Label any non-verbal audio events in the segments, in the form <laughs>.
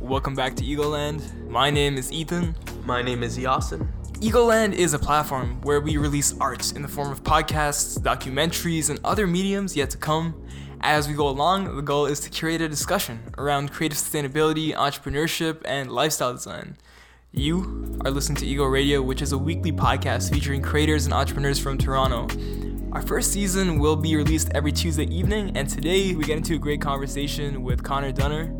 Welcome back to Eagleland. My name is Ethan. My name is Yasin. Eagleland is a platform where we release art in the form of podcasts, documentaries, and other mediums yet to come. As we go along, the goal is to curate a discussion around creative sustainability, entrepreneurship, and lifestyle design. You are listening to Ego Radio, which is a weekly podcast featuring creators and entrepreneurs from Toronto. Our first season will be released every Tuesday evening, and today we get into a great conversation with Connor Dunner,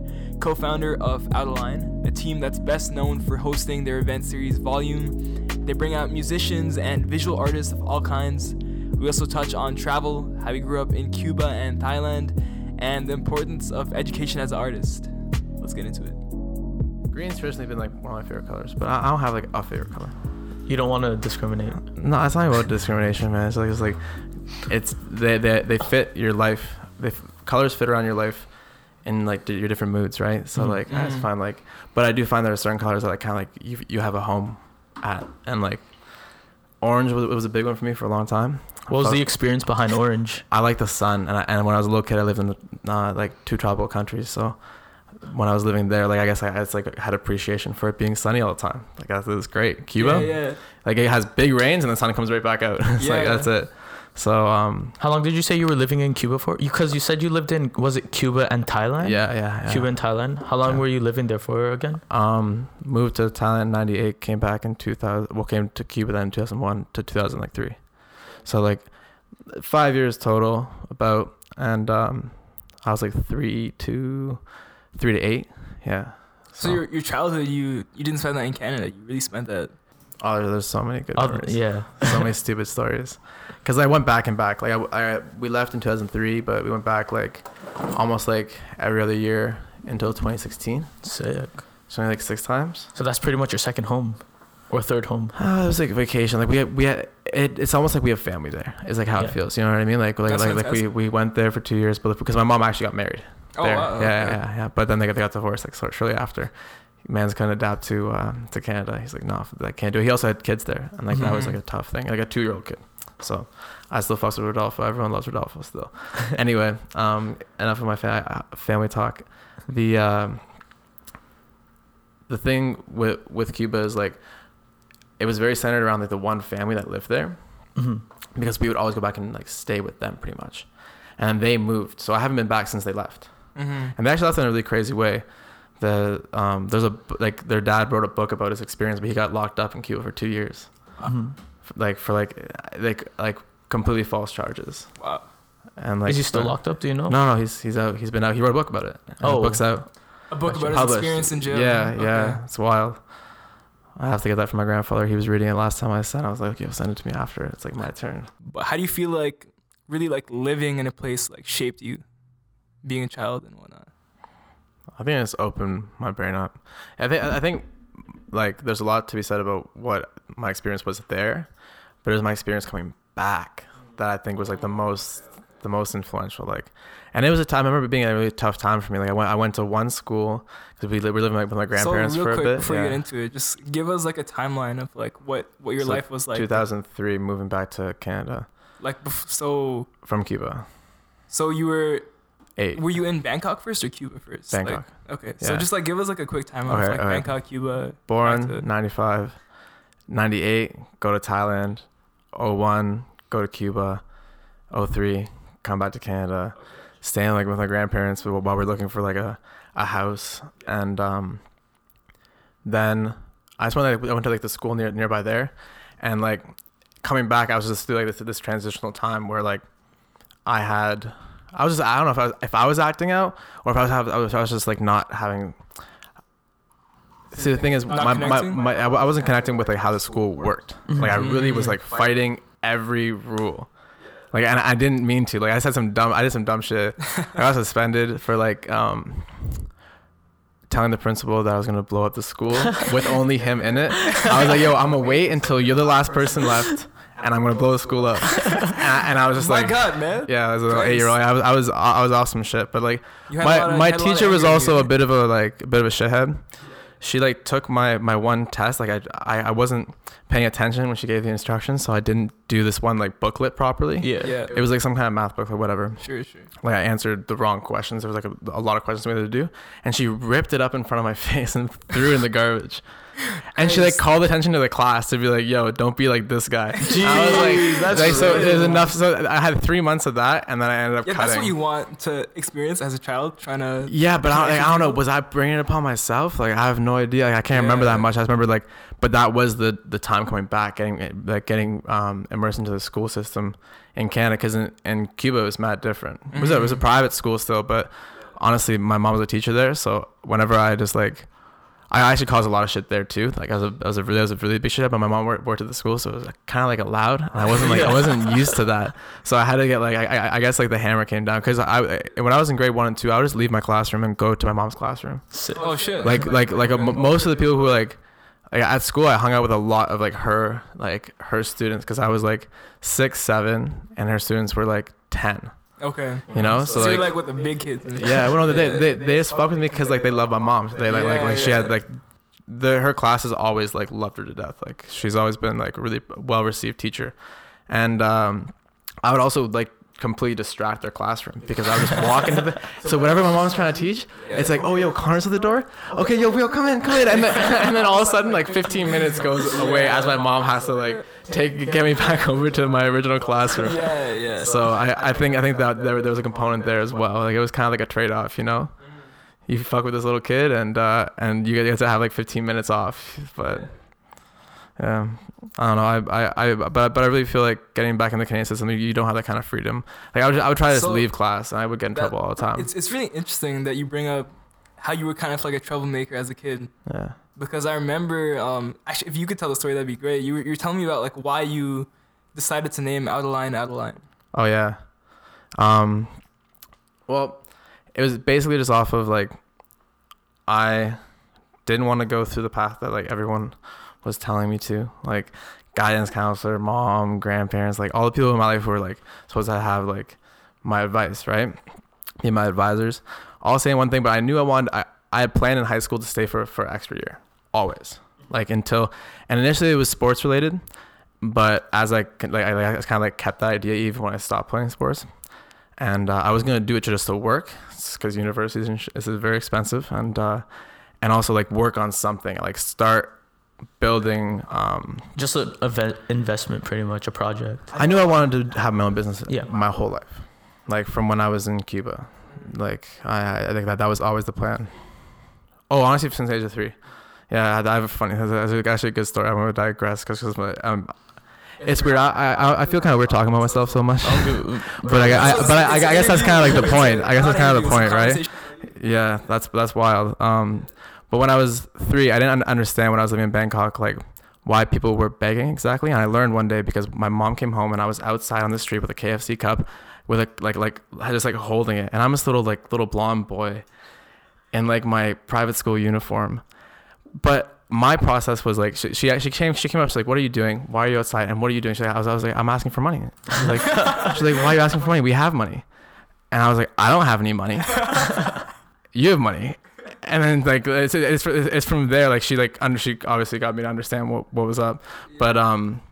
co founder of Outline, a team that's best known for hosting their event series Volume. They bring out musicians and visual artists of all kinds. We also touch on travel, how he grew up in Cuba and Thailand, and the importance of education as an artist. Let's get into it. Green's traditionally been like one of my favorite colors, but I don't have like a favorite color. You don't want to discriminate. No, it's not about discrimination, man. It's like it's like it's they they, they fit your life. They colors fit around your life in like your different moods, right? So Mhm. like I just Mhm. find like, but I do find there are certain colors that I kind of like you you have a home at, and like orange was, was a big one for me for a long time. What was the experience behind Orange? I like the sun, and I, and when I was a little kid, I lived in uh, like two tropical countries. So when I was living there, like I guess I it's like had appreciation for it being sunny all the time. Like that was great. Cuba, Yeah, yeah. like it has big rains and the sun comes right back out. <laughs> it's like Yeah. that's it. So um How long did you say you were living in Cuba for? Because you said you lived in was it Cuba and Thailand? yeah, yeah, yeah. Cuba and Thailand. How long Yeah. were you living there for again? Um, moved to Thailand in '98, came back in 2000. Well, came to Cuba then in 2001 to 2003. So like five years total about, and um, I was like three to three to eight. Yeah. So your, your childhood, you you didn't spend that in Canada. You really spent that. oh, there's so many good Oh, memories. yeah. <laughs> so many stupid stories. Because I went back and back. Like I, I, we left in 2003, but we went back like almost like every other year until 2016. Sick. So like six times. So that's pretty much your second home, or third home. Uh, it was like a vacation. Like we had, we had it. It's almost like we have family there. It's like how Yeah. it feels. You know what I mean? Like like That's like, like we, we went there for two years, but because my mom actually got married Oh there. wow. yeah, okay. yeah, yeah. But then they got, they got divorced like shortly after. Man's couldn't adapt to uh, to Canada. He's like, no, I can't do it. He also had kids there, and like that was Mhm. like a tough thing. Like a two year old kid. So I still fucks with Rodolfo. Everyone loves Rodolfo still. <laughs> anyway, um, enough of my fa- family talk. The um, the thing with with Cuba is like it was very centered around like the one family that lived there hmm because we would always go back and like stay with them pretty much. And they moved, so I haven't been back since they left. Mhm. And they actually left in a really crazy way. The um, there's a like their dad wrote a book about his experience, but he got locked up in Cuba for two years, hmm like for like like like completely false charges. Wow. And like Is he still the- locked up? Do you know? No, no, he's he's out. He's been out. He wrote a book about it. And Oh. book's out. A book about his experience in jail. Yeah, Okay. yeah, it's wild. I have to get that from my grandfather. He was reading it last time I sent. It. I was like, okay, send it to me after. It's like my turn. But how do you feel like really like living in a place like shaped you, being a child and whatnot? I think it's opened my brain up. I think I think like there's a lot to be said about what my experience was there, but it was my experience coming back that I think was like the most the most influential. Like, and it was a time. I remember it being a really tough time for me. Like I went I went to one school because we were living like with my grandparents so real for a bit. before you get into it, just give us like a timeline of like what what your So, life was like. 2003, moving back to Canada Like so from Cuba. so you were Eight. were you in Bangkok first or Cuba first? Like- Bangkok. okay, so Yeah. just like give us like a quick timeline Okay, like okay. Bangkok, Cuba. Born to- 95, 98, go to Thailand, 01, go to Cuba, 03, come back to Canada, staying like with my grandparents while while we're looking for like a, a house. And um, then I just went, like, I went to like the school near nearby there. And like coming back, I was just through like this, this transitional time where like I had, I was just, I don't know if I was, if I was acting out or if I was, have, I was, I was just like not having See, the thing is, Not my, my, my, I I wasn't connecting with like how the school worked. Like I really was like fighting every rule. Like and I didn't mean to. Like I said some dumb. I did some dumb shit. I got <laughs> suspended for like um telling the principal that I was gonna blow up the school with only him in it. I was like, yo, I'm gonna wait until you're the last person left, and I'm gonna blow the school up. <laughs> And I, and I was just my like, my God, man. yeah, as an eight year old, I was I was I was awesome shit. But like You had a lot my of- my had a lot of teacher was also you. a bit of a like a bit of a shithead. she like took my my one test. Like I, I I wasn't paying attention when she gave the instructions, so I didn't do this one like booklet properly. Yeah. Yeah. It was like some kind of math booklet, whatever. Sure, sure. Like I answered the wrong questions. There was like a, a lot of questions we had to do, and she ripped it up in front of my <laughs> face and threw it in the garbage. And she like called attention to the class to be like, "Yo, don't be like this guy." <laughs> I was like, that's like, so there's enough. So I had three months of that, and then I ended up Yeah, cutting. that's what you want to experience as a child, trying to. Yeah, but I, like, I don't know. <laughs> Was I bringing it upon myself? Like I have no idea. Like I can't remember that much. I just remember like, but that was the the time coming back, getting like getting um, immersed into the school system in Canada. Because in, in Cuba it was mad different. It was a, it was a Mhm. private school still, but honestly, my mom was a teacher there, so whenever I just like. I actually caused a lot of shit there too. Like I was a, I was a really, I was a really big shit. But my mom worked, worked at the school, so it was like, kind of like allowed. And I wasn't like I <laughs> wasn't used to that, so I had to get like I, I, I guess like the hammer came down because I when I was in grade one and two, I would just leave my classroom and go to my mom's classroom Oh shit. like like like a, m- most of the people who were like, like at school i hung out with a lot of like her like her students because i was like six seven and her students were like 10 Okay. you know So, so you're like, like with the big kids. yeah well no, they, they they <laughs> just fuck with me because like they love my mom they like like, Yeah, like she yeah. had like the her classes always like loved her to death like she's always been like a really well received teacher and um i would also like completely distract their classroom because i would just walk into the <laughs> so whatever my mom's trying to teach it's like, oh, yo, Connor's at the door. Okay, yo, yo, come in, come in. And then, <laughs> and then all of a sudden, like 15 minutes goes away as my mom has to like take get me back <laughs> over to my original classroom. Yeah, yeah. So I, I think I think that <laughs> there, there was a component there as well. Like it was kind of like a trade off, you know. You fuck with this little kid, and uh, and you get to have like 15 minutes off. But yeah, I don't know. I, I, I but but I really feel like getting back in the Canadian system, you don't have that kind of freedom. Like I would I would try to just So, leave class, and I would get in that- trouble all the time. It's it's really interesting that you bring up how you were kind of like a troublemaker as a kid. Yeah. Because I remember, um, actually, if you could tell the story, that'd be great. You were, you telling me about like why you decided to name Out of Line Adeline. Oh yeah. Um well, it was basically just off of like I didn't want to go through the path that like everyone was telling me to. Like guidance counselor, mom, grandparents, like all the people in my life who were like supposed to have like my advice, right? Be my advisors. All saying one thing, but I knew I wanted I, I had planned in high school to stay for for extra year. Always. Like until and initially it was sports related but as I like I, I kind of like kept that idea even when I stopped playing sports, and uh, I was gonna do it just to work because universities and sh- is very expensive, and uh, and also like work on something like start building. Um, Just an event investment, pretty much a project. I knew I wanted to have my own business. Yeah. my whole life, like from when I was in Cuba, like I I think that that was always the plan. Oh, honestly, since age of three. Yeah, I have a funny. That's actually a good story. I'm gonna digress because um, it's weird. I I, I feel kind of weird talking about myself so much. <laughs> But I, I, but I, I guess that's kind of like the point. I guess that's kind of the point, right? Yeah, that's that's wild. Um, but when I was three, I didn't understand when I was living in Bangkok, like why people were begging exactly. And I learned one day because my mom came home and I was outside on the street with a KFC cup, with a like like just like holding it, and I'm this little like little blonde boy, in like my private school uniform, but. My process was like she, she actually came she came up she's like what are you doing? Why are you outside? And what are you doing? She's like, I was I was like I'm asking for money. She's like <laughs> she's like why are you asking for money? We have money. And I was like I don't have any money. <laughs> You have money. And then like it's, it's it's from there like she like under she obviously got me to understand what what was up. But um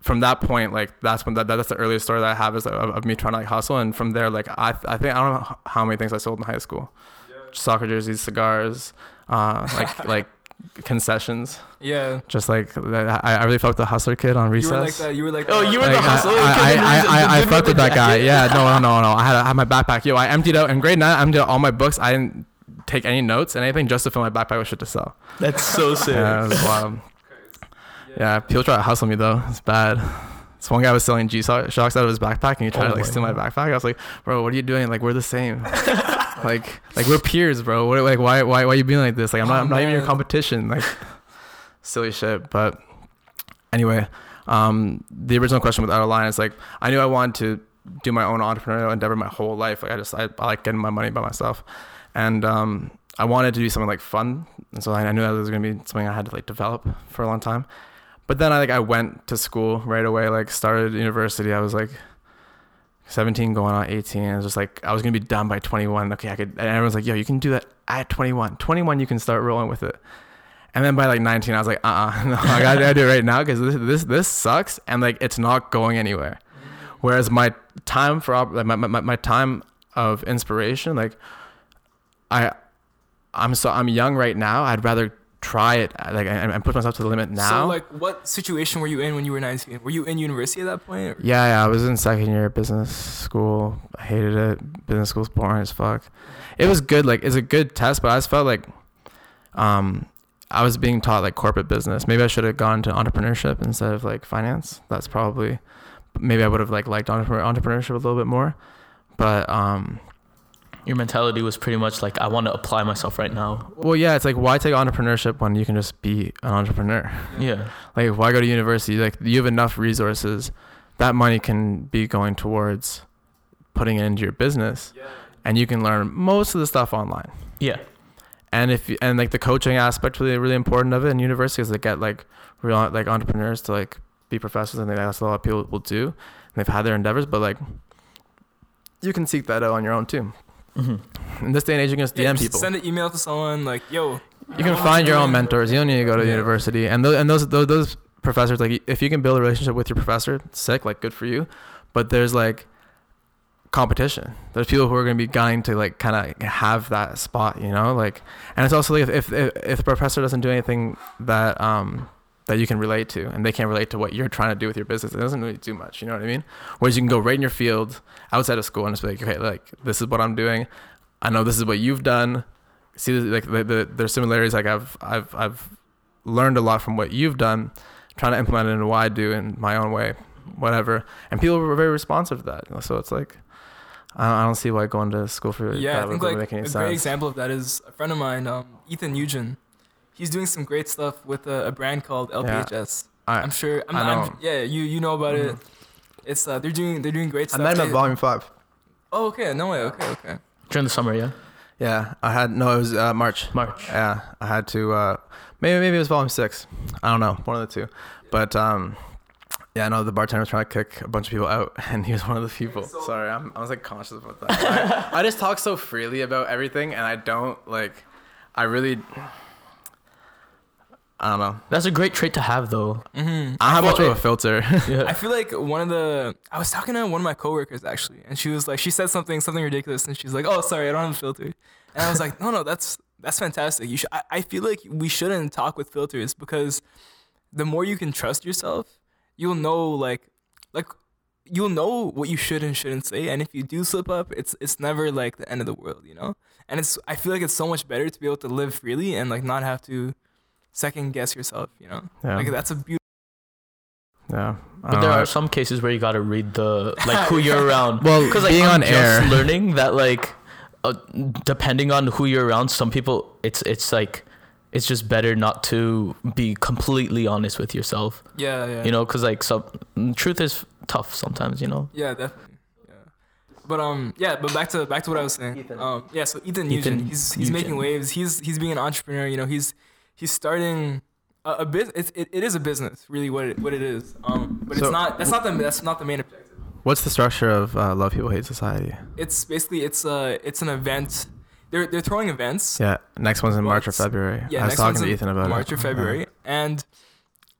from that point like that's when that, that's the earliest story that i have is of, of me trying to like hustle. And from there like i i think i don't know how many things i sold in high school. Soccer jerseys cigars uh like <laughs> like concessions Yeah. just like i, I really fucked the hustler kid on recess You were like that. You were like. Oh, you were like, the hustler I, kid I, I, I, I fucked with that guy. Yeah, no, no, no, no. I had, I had my backpack. Yo, I emptied out in grade nine. I emptied out all my books. I didn't take any notes, and anything, just to fill my backpack with shit to sell. That's so sick. Yeah, it was wild. Yeah, people try to hustle me though. It's bad. This one guy was selling G shocks out of his backpack, and he tried Oh to like my steal my oh, backpack. I was like, bro, what are you doing? Like, we're the same. <laughs> like, like we're peers, bro. What, like, why, why, why are you being like this? Like, I'm not, Oh, I'm not even your competition. Like, <laughs> silly shit. But anyway, um, the original question with line is like, I knew I wanted to do my own entrepreneurial endeavor my whole life. Like, I just, I, I like getting my money by myself, and um, I wanted to do something like fun, and so I, I knew that was gonna be something I had to like develop for a long time. But then I like I went to school right away. Like started university. I was like 17 going on 18. It was just like I was gonna be done by 21. Okay, I could. And everyone's like, "Yo, you can do that at 21. 21, you can start rolling with it." And then by like 19, I was like, uh, uh <laughs> no, I gotta, do it right now because this, this this sucks and like it's not going anywhere. Whereas my time for like my, my my time of inspiration, like I, I'm so I'm young right now. I'd rather try it like and, and push myself to the limit now. So like, what situation were you in when you were 19? Were you in university at that point? or- Yeah, yeah. I was in second year business school. I hated it. Business school's boring as fuck. It was good. Like it's a good test, but I just felt like, um, I was being taught like corporate business. Maybe I should have gone to entrepreneurship instead of like finance. That's probably, maybe I would have like liked entrepreneurship a little bit more. But um, Your mentality was pretty much like, I want to apply myself right now. well, yeah, it's like why take entrepreneurship when you can just be an entrepreneur? Yeah. <laughs> Like why go to university? Like you have enough resources. That money can be going towards putting it into your business. and you can learn most of the stuff online. Yeah. And if you, and like the coaching aspect really really important of it in university is they get like real like entrepreneurs to like be professors and that's what a lot of people will do. And they've had their endeavors, but like you can seek that out on your own too. Mm-hmm. In this day and age, you can just Yeah, DM just people. Send an email to someone like, yo. You can find your own mentors. You don't need to go to Yeah. university. And those and those, those those professors like if you can build a relationship with your professor, sick, like good for you. But there's like competition. There's people who are going to be gunning to like kind of have that spot, you know, like. And it's also like if if if if the professor doesn't do anything that um that you can relate to, and they can't relate to what you're trying to do with your business, it doesn't really do much. You know what I mean? Whereas you can go right in your field outside of school and just be like, okay, like this is what I'm doing. I know this is what you've done see like the, the there's similarities like I've I've I've learned a lot from what you've done trying to implement it into what I do in my own way whatever and people were very responsive to that so it's like I don't, see why going to school for Yeah, that I would think like make a great example of that is a friend of mine, um, Ethan Nugent. He's doing some great stuff with a, a brand called LPHS. I, I'm sure. I'm, I I'm- yeah, you you know about it. Mhm. It's uh, they're doing they're doing great stuff. I stuff. met him at They- volume five Oh, okay. No way. Okay, okay. During the summer, yeah. yeah I had no it was uh, March March. yeah I had to uh maybe maybe it was volume six I don't know one of the two but um yeah, no, the bartender was trying to kick a bunch of people out, <laughs> and he was one of the people. Sorry, I'm, I was like conscious about that. I, I just talk so freely about everything, and I don't like. I really. I don't know. That's a great trait to have, though. Mm-hmm. I don't have Well, much of a filter. <laughs> I feel like one of the I was talking to one of my coworkers actually, and she was like, she said something something ridiculous, and she's like, "Oh, sorry, I don't have a filter," and I was like, "No, no, that's that's fantastic. You should." I, I feel like we shouldn't talk with filters because the more you can trust yourself, you'll know like like you'll know what you should and shouldn't say, and if you do slip up, it's it's never like the end of the world, you know. And it's I feel like it's so much better to be able to live freely and like not have to second guess yourself, you know. yeah, Like that's a beautiful. yeah. But there know. are some cases where you gotta read the like who you're <laughs> around. well, Because like being I'm on just air. learning that like, uh, depending on who you're around, some people it's it's like, it's just better not to be completely honest with yourself. Yeah, yeah. You know, because like some truth is tough sometimes. You know. Yeah, definitely. Yeah. But um, yeah. But back to back to what I was saying. Ethan. Um, yeah. So Ethan, Ethan Nugent, he's he's making waves. He's he's being an entrepreneur. You know, he's he's starting a, a bit. It's, it, it is a business, really. What it what it is. Um, but So- it's not. That's not the that's not the main objective. What's the structure of uh, Love People Hate Society? It's basically it's a it's an event. They're they're throwing events. Yeah, next one's in March or February. Yeah, I was talking to Ethan about March it. March or February, and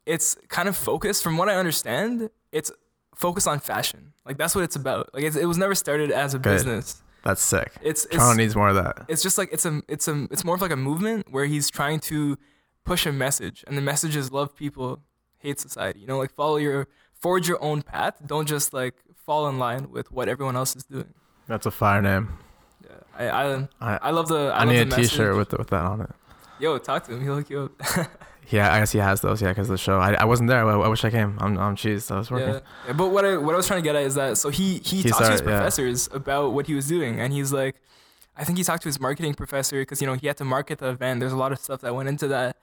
it's kind of focused. From what I understand, it's focused on fashion. Like that's what it's about. Like it's, it was never started as a Good. business. That's sick. It's it's Toronto needs more of that. it's just like it's a it's a it's more of like a movement where he's trying to push a message and the message is love people hate society you know like follow your forge your own path don't just like fall in line with what everyone else is doing That's a fire name. yeah i i, I, I love the i, I, love need a the T-shirt message. with with that on it. yo talk to him he'll hook you up <laughs> Yeah, I guess he has those. Yeah, because the show. I, I wasn't there. I, I wish I came. I'm I'm cheese. I was working. yeah. but what i what i was trying to get at is that so he he, talked to his started- yeah. professors about what he was doing and he's like i think he talked to his marketing professor because you know he had to market the event there's a lot of stuff that went into that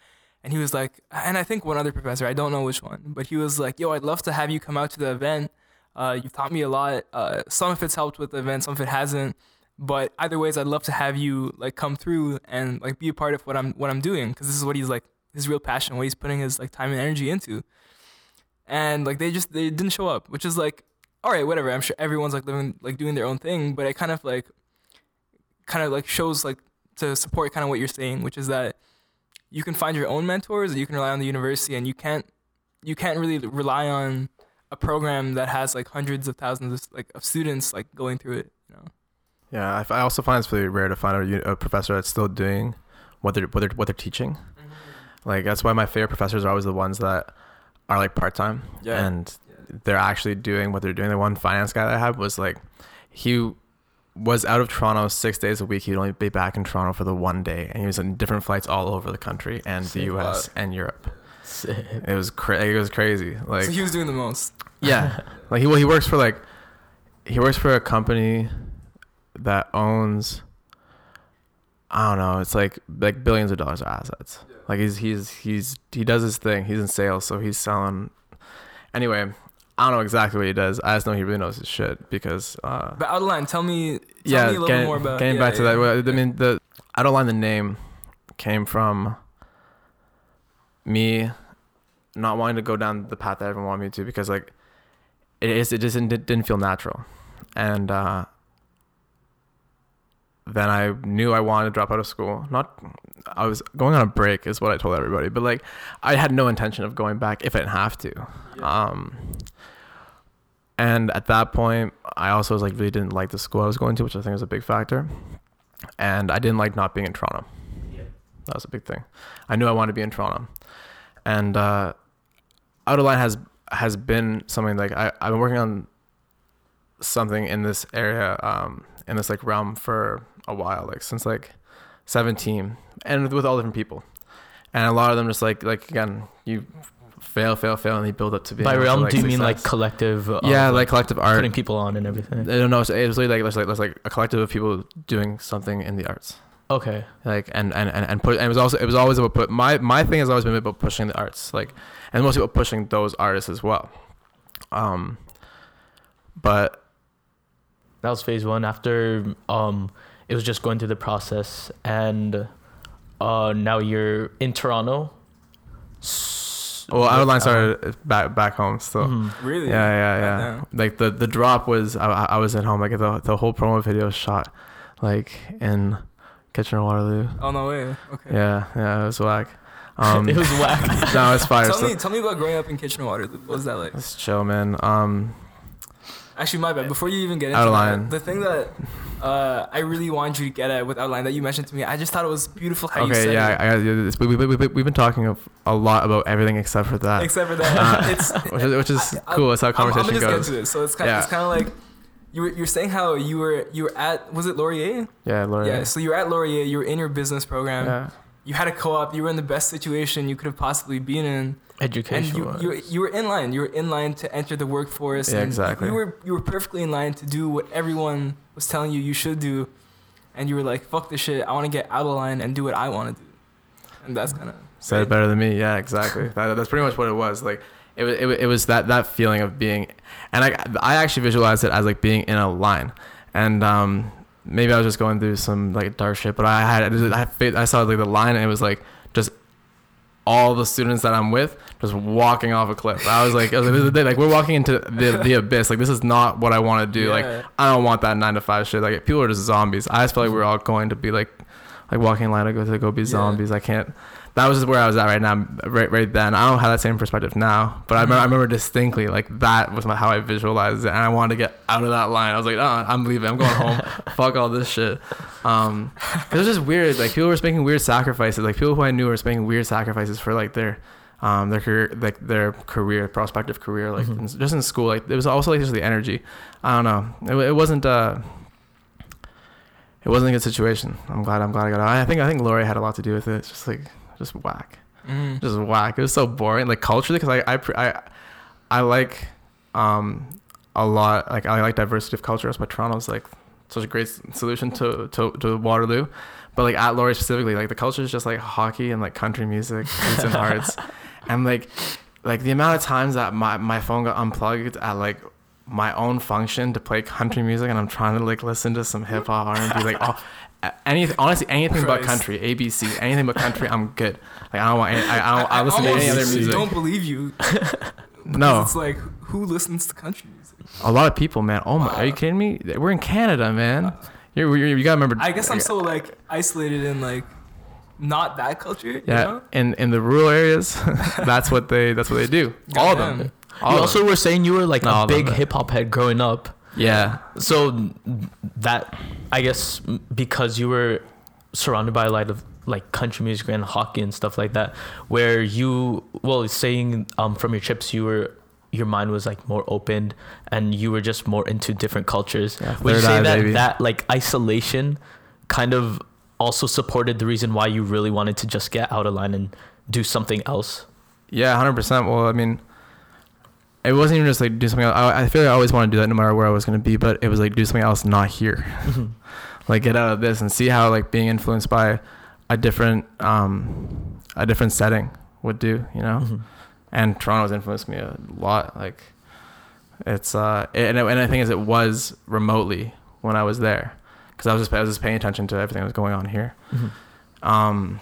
and he was like and i think one other professor i don't know which one but he was like yo i'd love to have you come out to the event uh, you've taught me a lot uh, some of it's helped with the event some of it hasn't but either ways i'd love to have you like come through and like be a part of what i'm what i'm doing because this is what he's like his real passion what he's putting his like time and energy into and like they just they didn't show up which is like all right whatever i'm sure everyone's like living like doing their own thing but it kind of like kind of like shows like to support kind of what you're saying which is that you can find your own mentors, or you can rely on the university, and you can't you can't really rely on a program that has like hundreds of thousands of like of students like going through it. You know. Yeah, I, I also find it's really rare to find a, a professor that's still doing what they're what they're what they're teaching. Like that's why my favorite professors are always the ones that are like part time Yeah. and they're actually doing what they're doing. The one finance guy that I had was like he was out of Toronto six days a week. He'd only be back in Toronto for the one day, and he was on different flights all over the country and the Sick. U.S. and Europe. Sick. It was cra- it was crazy. Like so he was doing the most. yeah, <laughs> like he well, he works for like he works for a company that owns I don't know, it's like like billions of dollars of assets. Like he's he's he's he does his thing. He's in sales, so he's selling. Anyway, I don't know exactly what he does. I just know he really knows his shit because uh, But outline, tell me, tell yeah, me a little getting, more about. getting yeah, back to yeah, that. yeah. I mean, the outline the name came from me not wanting to go down the path that everyone wanted me to because like it is it just didn't, didn't feel natural, and uh, then I knew I wanted to drop out of school. Not I was going on a break is what I told everybody, but like I had no intention of going back if I didn't have to. Um, and at that point, I also was like really didn't like the school I was going to, which I think was a big factor. And I didn't like not being in Toronto. That was a big thing. I knew I wanted to be in Toronto, and uh, Out of Line has has been something like I I've been working on something in this area, um, in this like realm for a while, like since like seventeen, and with, all different people, and a lot of them just like like again you fail fail fail and they build up to be By realm, do you mean like collective? of, yeah like collective art putting people on and everything. I don't know. It's, was really like there's like there's like a collective of people doing something in the arts. Okay. Like and and and, and put and it was also it was always about put my my thing has always been about pushing the arts. Like and mostly about pushing those artists as well. Um, but That was phase one. After um, it was just going through the process, and uh, now you're in Toronto. S- well, Out of Line with, uh, started back back home. So mhm. Really? yeah, yeah, yeah. Goddamn. Like the the drop was I, I I was at home. Like the the whole promo video was shot like in Kitchener Waterloo. Oh no way. Okay. Yeah, yeah, it was whack. <laughs> Um, it was whack. <laughs> no, it's fire. Tell So, me, tell me about growing up in Kitchener Waterloo. What was that like? it's chill, man. Um, Actually, my bad. Before you even get into Out of that, line. the thing that uh, I really wanted you to get at with outline that you mentioned to me, I just thought it was beautiful how you said yeah, it. I, I, this- we, we, we, we, we've been talking of a lot about everything except for that, Except for that, Uh, <laughs> it's <laughs> which is, which is I- I- cool. That's how I'm, I'm gonna just goes. get to it. So it's kind of Yeah. it's kind of like you were you're saying how you were you were at was it Laurier? Yeah, Laurier. Yeah. So you were at Laurier. You were in your business program. yeah. You had a co-op. You were in the best situation you could have possibly been in. And Education. you, you, you were in line. You were in line to enter the workforce. Yeah, and exactly. You were you were perfectly in line to do what everyone was telling you you should do, and you were like, "Fuck this shit! I want to get out of line and do what I want to do." And that's kind of Said it better than me. Yeah, exactly. that, that's pretty much what it was. Like it was, it, it was that that feeling of being, and I I actually visualized it as like being in a line, and um maybe I was just going through some like dark shit, but I had I I saw like the line and it was like just all the students that I'm with just walking off a cliff. I was like, I was like, this is the- like we're walking into the the abyss. Like this is not what I want to do. Like I don't want that nine to five shit. Like people are just zombies. I just felt like we're all going to be like, like walking in line to go to go be Yeah. zombies. I can't. That was just where I was at right now, right right then. I don't have that same perspective now, but I, remember, I remember distinctly like that was my, how I visualized it, and I wanted to get out of that line. I was like, oh, I'm leaving. I'm going home. <laughs> Fuck all this shit. Um, it was just weird. Like people were making weird sacrifices. Like people who I knew were making weird sacrifices for like their um, their career, like their career, prospective career, like Mhm. in- just in school. Like it was also like just the energy. I don't know. It, it wasn't. Uh, it wasn't a good situation. I'm glad. I'm glad I got out. I think. I think Laurier had a lot to do with it. It's just like just whack, mm. just whack. It was so boring. Like culturally, because I I I I like um a lot. Like I like diversity of culture. That's why Toronto's like such a great solution to to, to Waterloo. But like at Laurier specifically, like the culture is just like hockey and like country music, beats and <laughs> hearts, and like like the amount of times that my my phone got unplugged at like my own function to play country music, and I'm trying to like listen to some hip hop R and B, like oh. Anything, honestly, anything but country, ABC, anything but country, I'm good. Like I don't want, any, I, I don't, I, listen to any other music. Don't believe you. <laughs> No, It's like who listens to country music? a lot of people, man. Oh my, are you uh, kidding me? We're in Canada, man. Uh, you're, you're, you gotta remember. I guess I'm so like isolated in like not that culture. You Yeah, know? in in the rural areas, <laughs> <laughs> that's what they that's what they do. All of them. All you of also them. were saying you were like Not a big hip hop head growing up. Yeah, So that I guess because you were surrounded by a lot of like country music and hockey and stuff like that, where you well saying um from your trips you were your mind was like more opened and you were just more into different cultures. Yeah, Would you say eye, that baby. that like isolation kind of also supported the reason why you really wanted to just get out of line and do something else? yeah, hundred percent. Well, I mean, it wasn't even just like do something. Else. I, I feel like I always want to do that no matter where I was gonna be, but it was like do something else not here. <laughs> like get out of this and see how like being influenced by a different um a different setting would do. You know. Mhm. and Toronto's influenced me a lot. Like, it's uh, and and the thing is, it was remotely when I was there, because I was just I was just paying attention to everything that was going on here. Mhm. Um,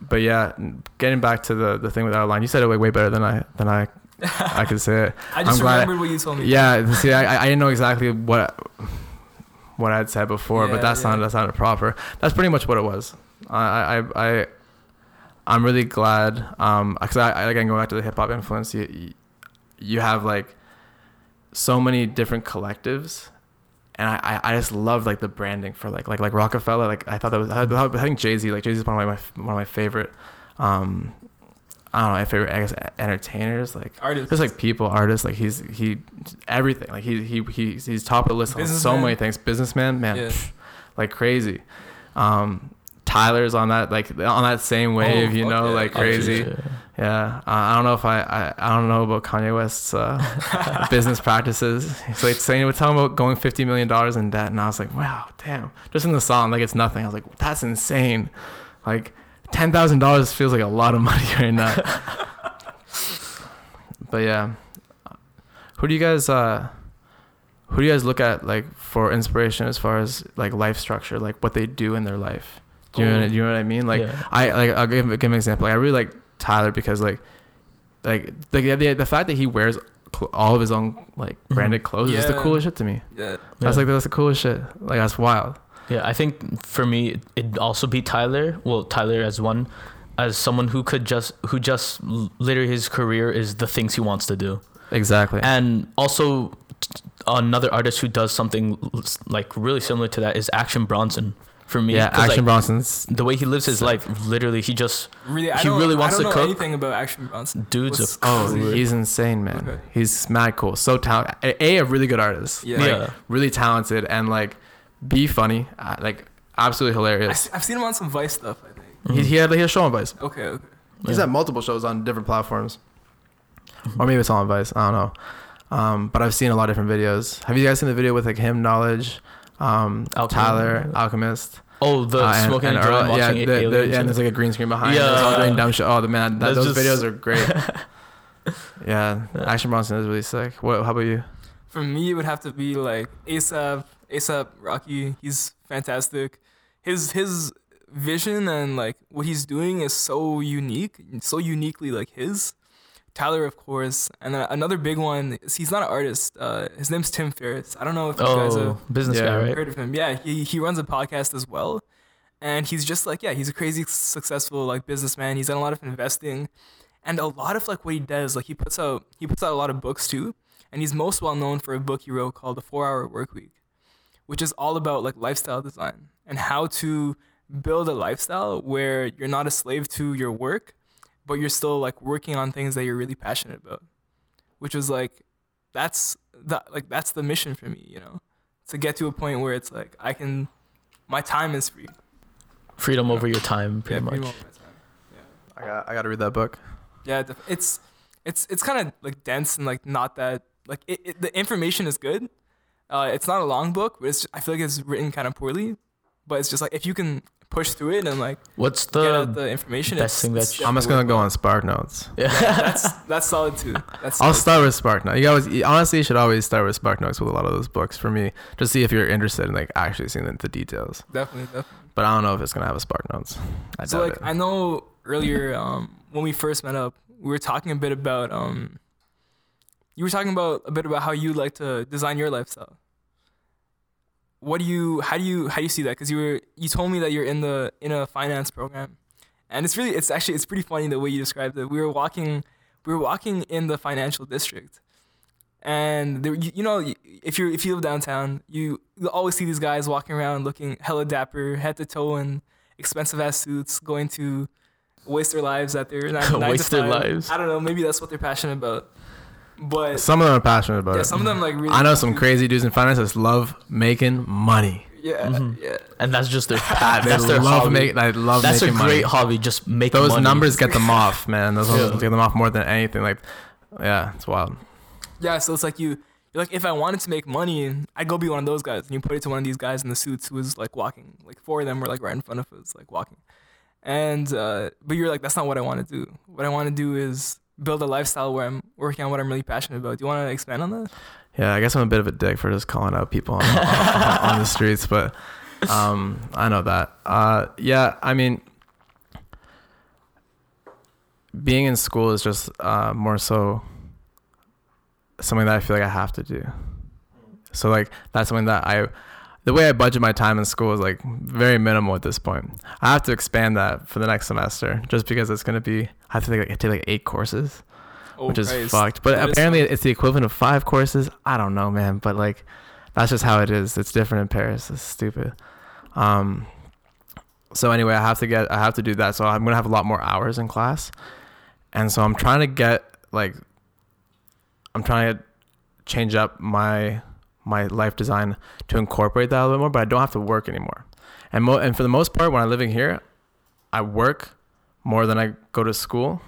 but yeah, getting back to the the thing with outline, you said it way way better than I than I I could say it. <laughs> I just I'm glad- remembered what you told me. Yeah, see, I I didn't know exactly what what I'd said before, but Yeah, that sounded yeah. that sounded proper. That's pretty much what it was. I I I I'm really glad um because I, I again going back to the hip hop influence, you- you have like so many different collectives. And I, I just love like the branding for like like like Roc-A-Fella like I thought that was I, think Jay Z like Jay Z is one of my one of my favorite um I don't know my favorite I guess entertainers like artists just like people, artists, like he's he everything. Like he he he's, he's top of the list on so many things. Businessman, man, Yeah. pff, like crazy. Um, Tyler's on that like on that same wave, you know, yeah. like Oh, crazy. Yeah. Yeah, I don't know if I, I I don't know about Kanye West's uh, <laughs> business practices. He's like saying we're talking about going fifty million dollars in debt, and I was like, wow, damn. Just in the song, like it's nothing. I was like, that's insane. Like ten thousand dollars feels like a lot of money right now. <laughs> but yeah, who do you guys uh, who do you guys look at like for inspiration as far as like life structure, like what they do in their life? Do you, know, Oh. do you know what I mean? Like Yeah. I like I'll give, give an example. Like, I really like Tyler because like like the the, the fact that he wears cl- all of his own like Mhm. branded clothes is the coolest shit to me. Yeah. That's Yeah. like that's the coolest shit. Like that's wild. Yeah, I think for me it'd also be Tyler. Well, Tyler as one, as someone who could just who just literally his career is the things he wants to do, Exactly. and also another artist who does something like really similar to that is Action Bronson. For me, Yeah, Action like, Bronson's the way he lives his Sick. life, literally, he just Really, He don't, really wants I to don't know cook. anything about Action Bronson. dude's What's- a oh cra- he's insane, man. Okay. He's mad cool. So talented. A, a really good artist. Yeah. Like, Yeah. Really talented and like be funny. Uh, like absolutely hilarious. I, hilarious. have seen him on some Vice stuff. I think. He, he had he had a show on Vice. Okay. Okay. He's Yeah. had multiple shows on different platforms, or maybe it's all on Vice. I don't know. Um, but I've seen a lot of different videos. Have you guys seen the video with like him, Knxwledge, um, Alchemist. Tyler, Alchemist, oh the uh, and- smoking and, and joint, Earl- yeah, watching the, the, yeah, and and- there's like a green screen behind. Yeah. Yeah, all doing dumb shit. Oh, the man, that, those just- videos are great. <laughs> yeah, Yeah. Action Bronson is really sick. What? How about you? For me, it would have to be like ASAP, ASAP Rocky. He's fantastic. His his vision and like what he's doing is so unique, so uniquely like his. Tyler, of course, and then another big one. He's not an artist. Uh, his name's Tim Ferriss. I don't know if you guys have Oh, business Yeah. guy, right? heard of him. Yeah, he he runs a podcast as well, and he's just like yeah, he's a crazy successful like businessman. He's done a lot of investing, and a lot of like what he does, like he puts out he puts out a lot of books too, and he's most well known for a book he wrote called The Four Hour Work Week, which is all about like lifestyle design and how to build a lifestyle where you're not a slave to your work, but you're still like working on things that you're really passionate about, which was like that's the like that's the mission for me, you know, to get to a point where it's like I can, my time is free. Freedom over your time, pretty yeah, much. pretty much my time. I got I got to read that book. Yeah, it's it's it's kind of like dense and like not that like it, it, the information is good. Uh, it's not a long book, but it's I feel like it's written kind of poorly. But it's just like if you can push through it and like What's get out the the information, best it's, thing it's that I'm just gonna go on worthwhile. Spark Notes. <laughs> yeah. That's that's solid too. That's I'll solid. start with Spark Notes. You always you- honestly should always start with Spark Notes with a lot of those books for me, to see if you're interested in like actually seeing the, the details. definitely definitely. But I don't know if it's gonna have a Spark Notes. I so like it. I know earlier um, when we first met up, we were talking a bit about um, you were talking about a bit about how you like to design your lifestyle. What do you how do you how do you see that? Because you were you told me that you're in the in a finance program, and it's really it's actually it's pretty funny the way you described it. We were walking we were walking in the financial district, and there you, you know if you if you live downtown, you you always see these guys walking around looking hella dapper, head to toe in expensive ass suits, going to waste their lives at their <laughs> nine, nine to Waste their lives. I don't know. Maybe that's what they're passionate about. But Some of them are passionate about yeah, it. some of them like really. I know some crazy dudes in finance that love making money. Yeah, Mhm. yeah. and that's just their <laughs> they that's their love hobby. make. I love that's a great money. hobby. Just making Those money. numbers get them off, man. Those Yeah. ones get them off more than anything. Like, yeah, it's wild. Yeah, so it's like you, you're like, if I wanted to make money, I'd go be one of those guys. And you put it to one of these guys in the suits who was like walking. Like four of them were like right in front of us, like walking. And uh, but you're like, that's not what I want to do. What I want to do is build a lifestyle where I'm working on what I'm really passionate about. Do you want to expand on that? Yeah, I guess I'm a bit of a dick for just calling out people on, on, <laughs> on the streets, but um, I know that. Uh, yeah, I mean, being in school is just uh, more so something that I feel like I have to do. So like that's something that I, the way I budget my time in school is like very minimal at this point. I have to expand that for the next semester just because it's gonna be I have to take like, take like eight courses Oh, which is Christ. fucked. But That apparently, it's the equivalent of five courses. I don't know, man. But like, that's just how it is. It's different in Paris. It's stupid. Um. So anyway, I have to get. I have to do that. So I'm gonna have a lot more hours in class, and so I'm trying to get like. I'm trying to change up my my life design to incorporate that a little more, but I don't have to work anymore. And mo- and for the most part, when I'm living here, I work more than I go to school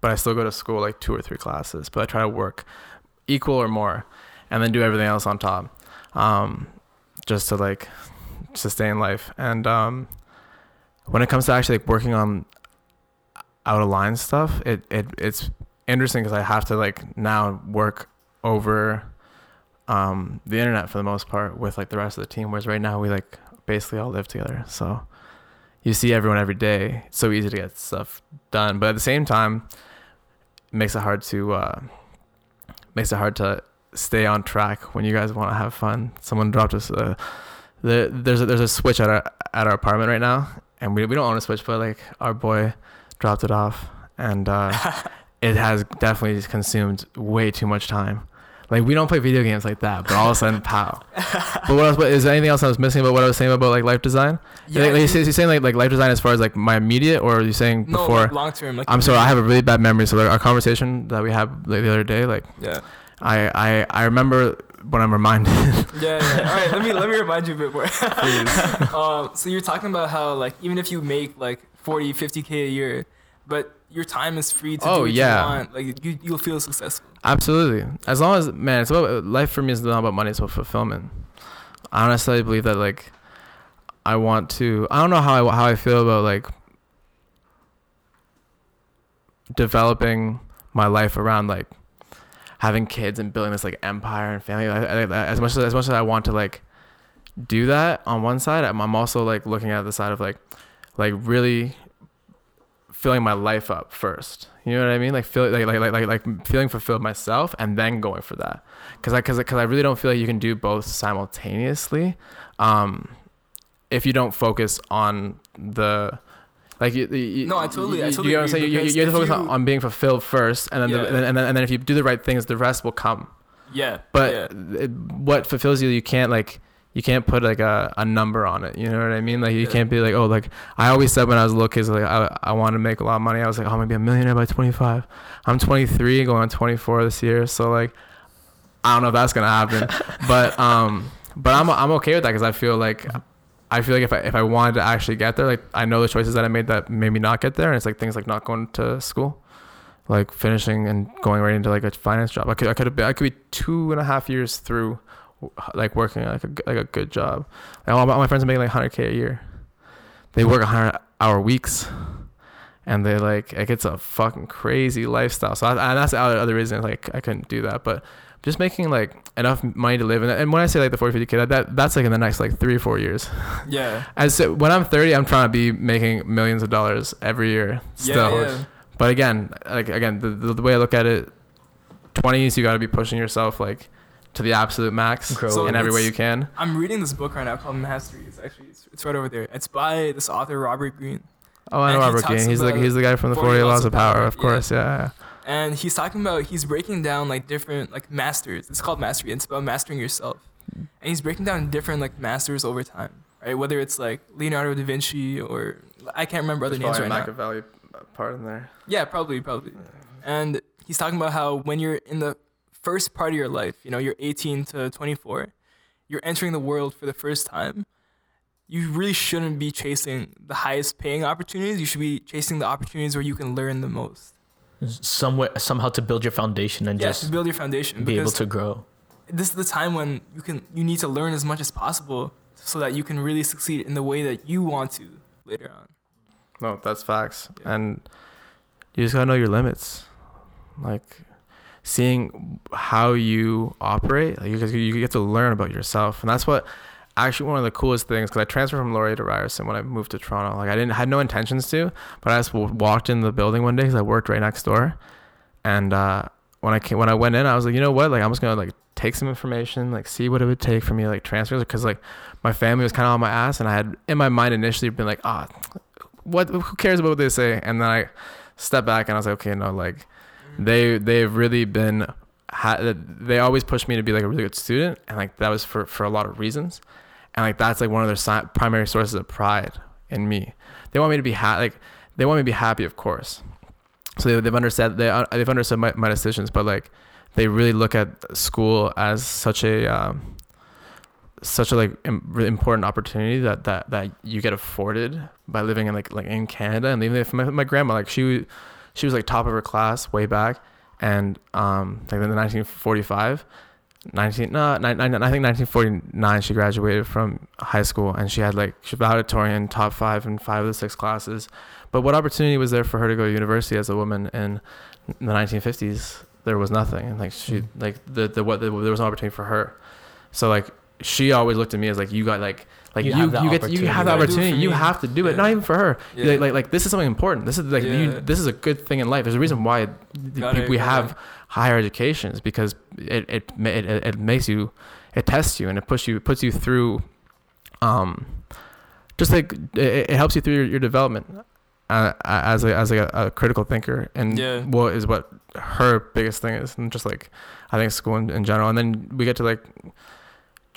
but I still go to school like two or three classes. But I try to work equal or more, and then do everything else on top, um, just to like sustain life. And um, when it comes to actually like working on out of line stuff, it, it it's interesting because I have to like now work over um, the internet for the most part with like the rest of the team. Whereas right now we like basically all live together, so you see everyone every day. It's so easy to get stuff done, but at the same time, it makes it hard to uh, makes it hard to stay on track when you guys want to have fun. Someone dropped us uh, the there's a, there's a switch at our at our apartment right now, and we we don't own a switch, but like our boy dropped it off, and uh, <laughs> it has definitely consumed way too much time. Like we don't play video games like that, but all of a sudden, pow. But what else? But is there anything else I was missing about what I was saying about like life design? Yeah, like, like, you- you say- you're saying like like life design as far as like my immediate, or are you saying no, before? like long term. Like I'm sorry, I have a really bad memory. So like our conversation that we had like, the other day, like Yeah. I I I remember when I'm reminded. <laughs> Yeah, yeah. All right, let me let me remind you a bit more. <laughs> um, so you're talking about how like even if you make like 40, 50 k a year, but your time is free to Oh, do what yeah. you want, like you you'll feel successful. Absolutely. As long as man, it's about life for me is not about money. It's about fulfillment. I don't believe that like I want to. I don't know how I how I feel about like developing my life around like having kids and building this like empire and family. I, I, as much as as much as I want to like do that on one side, I'm, I'm also like looking at the side of like like really filling my life up first. You know what I mean? Like feel like like like like, like feeling fulfilled myself and then going for that. Cuz I cuz cuz I really don't feel like you can do both simultaneously. Um if you don't focus on the like you, you, No, I totally- I you, totally you know what I'm saying? You, you, you have to focus on, on being fulfilled first, and then, Yeah. the, and then and then and then if you do the right things, the rest will come. Yeah. But yeah. it, what fulfills you, you can't like you can't put like a, a number on it. You know what I mean? Like you Yeah. can't be like, oh, like I always said when I was little kid, like I I want to make a lot of money. I was like, oh, I'm gonna be a millionaire by 25. I'm 23, going on 24 this year. So like, I don't know if that's gonna happen, <laughs> but um, but I'm I'm okay with that because I feel like. I feel like if I if I wanted to actually get there, like I know the choices that I made that made me not get there, and it's like things like not going to school, like finishing and going right into like a finance job. I could I could have been I could be two and a half years through, like working like a like a good job. Like all my, all my friends are making like hundred k a year. They work hundred hour weeks, and they like like it's a fucking crazy lifestyle. So I, and that's the other other reason like I couldn't do that, but. Just making like enough money to live, and, and when I say like the 40, 50 k, that, that that's like in the next like three or four years. <laughs> yeah. As so when I'm 30, I'm trying to be making millions of dollars every year still. Yeah, yeah. But again, like again, the, the, the way I look at it, 20s you got to be pushing yourself like to the absolute max So in every way you can. I'm reading this book right now called Mastery. It's actually it's, it's right over there. It's by this author Robert Greene, Oh, I know And Robert Greene. He's the he's the guy from the 40 Laws of Power, of course. Yeah. and he's talking about he's breaking down like different like masters. It's called Mastery. It's about mastering yourself, and he's breaking down different like masters over time, right? Whether it's like Leonardo da Vinci or I can't remember other names right now. Machiavelli uh, part in there. Yeah, probably, probably. And he's talking about how when you're in the first part of your life, you know, you're 18 to 24, you're entering the world for the first time. You really shouldn't be chasing the highest paying opportunities. You should be chasing the opportunities where you can learn the most. somewhere somehow to build your foundation and Yeah, just to build your foundation. be able to grow. this is the time when you can you need to learn as much as possible so that you can really succeed in the way that you want to later on. No, that's facts. Yeah. And you just gotta know your limits. Like seeing how you operate, like you, you get to learn about yourself, and that's what actually one of the coolest things. Because I transferred from Laurier to Ryerson when I moved to Toronto. Like I didn't had no intentions to, but I just walked in the building one day because I worked right next door, and uh, when I came, when I went in, I was like, you know what? Like I'm just gonna like take some information, like see what it would take for me like transfer, because like my family was kind of on my ass, and I had in my mind initially been like, ah, what? Who cares about what they say? And then I stepped back and I was like, okay, no, like they they've really been ha- they always pushed me to be like a really good student, and like that was for for a lot of reasons, and like that's like one of their si- primary sources of pride in me. They want me to be ha- like they want me to be happy, of course. So they, they've understood they uh, they've understood my, my decisions, but like they really look at school as such a um, such a like Im- important opportunity that that that you get afforded by living in like like in Canada and even if my, my grandma like she she was like top of her class way back and um like in the 1945 19 no I think 1949 she graduated from high school and she had like she was valedictorian top five in five of the six classes. But what opportunity was there for her to go to university as a woman in the 1950s there was nothing and like she Mm. like the the what the, there was no opportunity for her. So like she always looked at me as like you got like like You you have you, get you have the opportunity. You gotta do it opportunity for you me. have to do it Yeah. not even for her Yeah. like, like like this is something important this is like you, this is a good thing in life there's a reason why we, it, we have it. higher educations because it it, it it it makes you it tests you and it puts you puts you through um just like it, it helps you through your, your development uh, as a as a, a critical thinker and Yeah. what is what her biggest thing is and just like I think school in, in general and then we get to like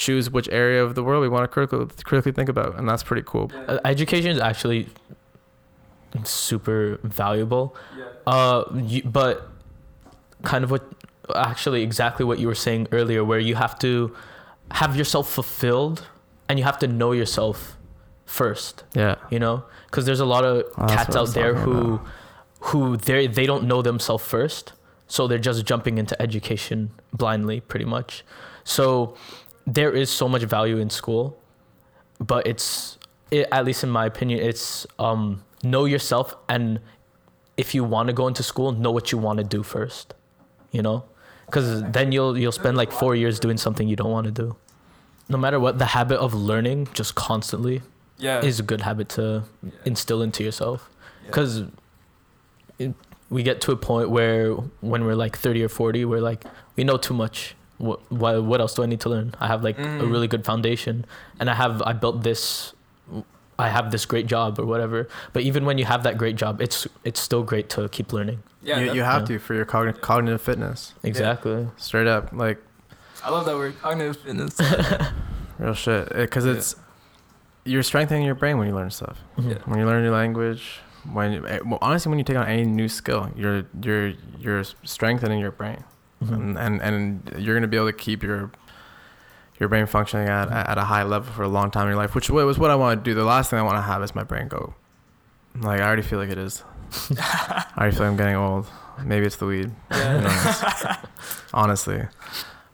choose which area of the world we want to critical, critically think about and that's pretty cool Uh, education is actually super valuable. Uh, you, but kind of what actually exactly what you were saying earlier, where you have to have yourself fulfilled and you have to know yourself first. yeah You know, because there's a lot of Oh, cats out there who about. who they they don't know themselves first, so they're just jumping into education blindly, pretty much. So there is so much value in school, but it's it, at least in my opinion, it's um, know yourself and if you want to go into school, know what you want to do first. You know, because then you'll you'll spend like four years doing something you don't want to do. No matter what, the habit of learning just constantly Yeah. is a good habit to instill into yourself Yeah. because we get to a point where when we're like 30 or 40 we're like we know too much what what, what else do i need to learn i have like a Mhm. really good foundation and i have i built this i have this great job or whatever but even when you have that great job it's it's still great to keep learning yeah. you, you have yeah. to for your cogn- cognitive fitness exactly straight up like I love that word, cognitive fitness. <laughs> real shit because Yeah. it's you're strengthening your brain when you learn stuff Mhm. Yeah. when you learn a new language when eh, well, honestly when you take on any new skill you're you're you're strengthening your brain Mhm. and, and and you're gonna be able to keep your your brain functioning at, at a high level for a long time in your life which was what i want to do the last thing i want to have is my brain go like i already feel like it is <laughs> i already feel like i'm getting old maybe it's the weed Who yeah. knows? <laughs> honestly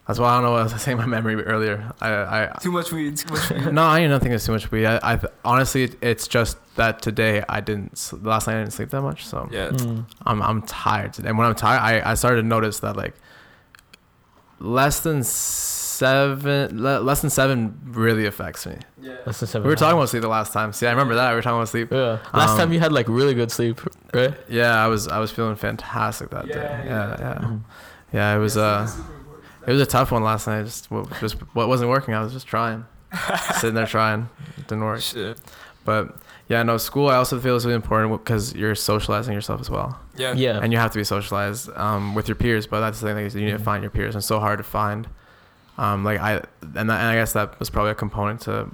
that's why i don't know what i was saying my memory earlier i i too much weed. Too much weed. no, I don't think it's too much weed. I, I honestly, it's just that today I didn't. Last night I didn't sleep that much, so Yeah. Mm. I'm I'm tired. today. And when I'm tired, I, I started to notice that like less than seven, le, less than seven really affects me. Yeah. Less than seven We were talking about sleep the last time. See, I remember that we were talking about sleep. yeah last um, time you had like really good sleep right Yeah, I was I was feeling fantastic that day. Yeah, Yeah, yeah. yeah, yeah. It was uh, It was a tough one last night. Just what, just what wasn't working. I was just trying, <laughs> sitting there trying. It didn't work. Shit. But yeah, no, school. I also feel is really important because you're socializing yourself as well, Yeah. Yeah. and you have to be socialized um, with your peers. But that's the thing is you need to Mhm. find your peers, and it's so hard to find. Um, like I and, that, and I guess that was probably a component to,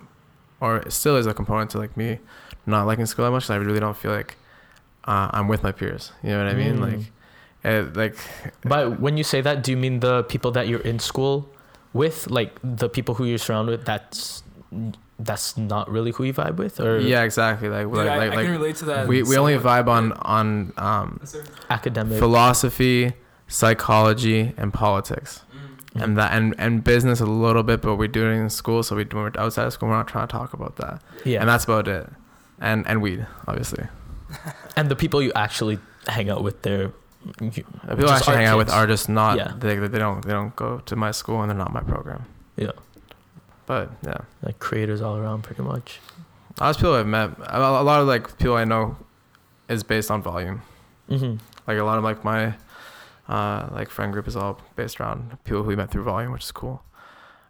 or it still is a component to like me not liking school that much. 'cause I really don't feel like uh, I'm with my peers. You know what I mean? Mm. Like, it, like But when you say that, do you mean the people that you're in school with, like the people who you're surrounded with? That's that's not really who you vibe with, or yeah, exactly. Like Dude, like I, like, I like can relate to that. we, we only somewhat. vibe on on um, Yes, academic. philosophy, psychology, and politics. Mm. and that and, and business a little bit, but we do it in school. So we do it outside of school. We're not trying to talk about that, yeah, and that's about it. And and weed, obviously. <laughs> and the people you actually hang out with there. You, people I actually art hang out with kids. are just not. Yeah. They, they don't they don't go to my school and they're not my program. Yeah. But yeah, like creators all around, pretty much. a lot of people I've met, a a lot of like people I know, is based on volume. hmm Like a lot of like my, uh, like friend group is all based around people who we met through volume, which is cool.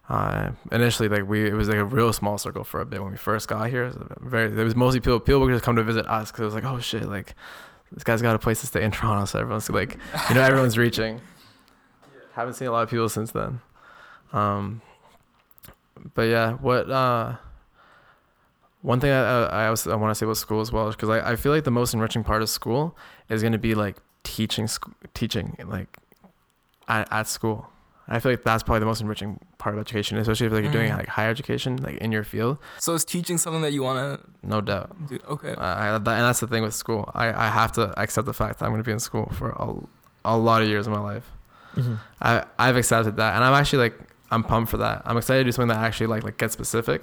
Uh, initially, like we, it was like a real small circle for a bit when we first got here. It was very, there was mostly people. People would just come to visit us because it was like, oh shit, like this guy's got a place to stay in Toronto, so everyone's like, you know, everyone's reaching. <laughs> Haven't seen a lot of people since then. Um, but yeah, what uh, one thing I I, also, I want to say about school as well is because I, I feel like the most enriching part of school is going to be like teaching teaching like at, at school. I feel like that's probably the most enriching part of education, especially if like you're doing Mhm. like higher education, like in your field. So is teaching something that you want to? No doubt. Okay. I, I, that, and that's the thing with school. I, I have to accept the fact that I'm going to be in school for a, a lot of years of my life. hmm I I've accepted that, and I'm actually like I'm pumped for that. I'm excited to do something that actually like like gets specific.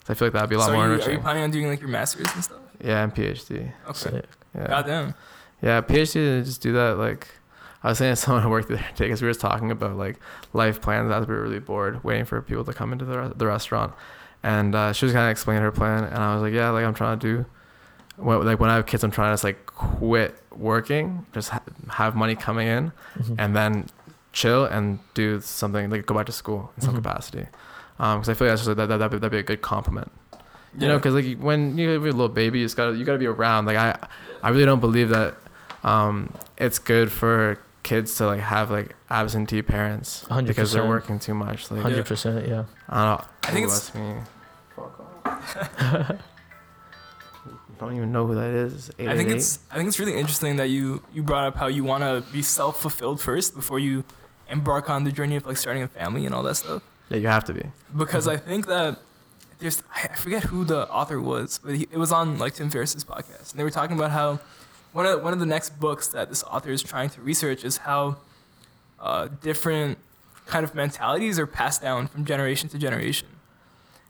'Cause I feel like that'd be a lot so more are you, are you planning on doing like your masters and stuff? yeah, and PhD. Okay. Yeah. Goddamn. Yeah, PhD just do that. Like, I was saying to <laughs> someone who worked there today because we were just talking about like life plans as we were really bored, waiting for people to come into the, re- the restaurant, and uh, she was kind of explaining her plan, and I was like, yeah, like I'm trying to do, what like when I have kids, I'm trying to just like quit working, just ha- have money coming in, hmm and then chill and do something like go back to school in some Mhm. capacity, because I feel like that's just, that that that'd be, that'd be a good compliment. You know, because like when you're a little baby, you just gotta you gotta be around. Like I, I really don't believe that um, it's good for kids to like have like absentee parents 100%. because they're working too much. Like Hundred percent, yeah. I don't know. I think Ooh, it's- that's me. <laughs> don't even know who that is. I think it's I think it's really interesting that you you brought up how you want to be self fulfilled first before you embark on the journey of like starting a family and all that stuff. yeah, you have to be. Because I think that there's I forget who the author was, but he, it was on like Tim Ferriss's podcast, and they were talking about how one of one of the next books that this author is trying to research is how uh, different kind of mentalities are passed down from generation to generation,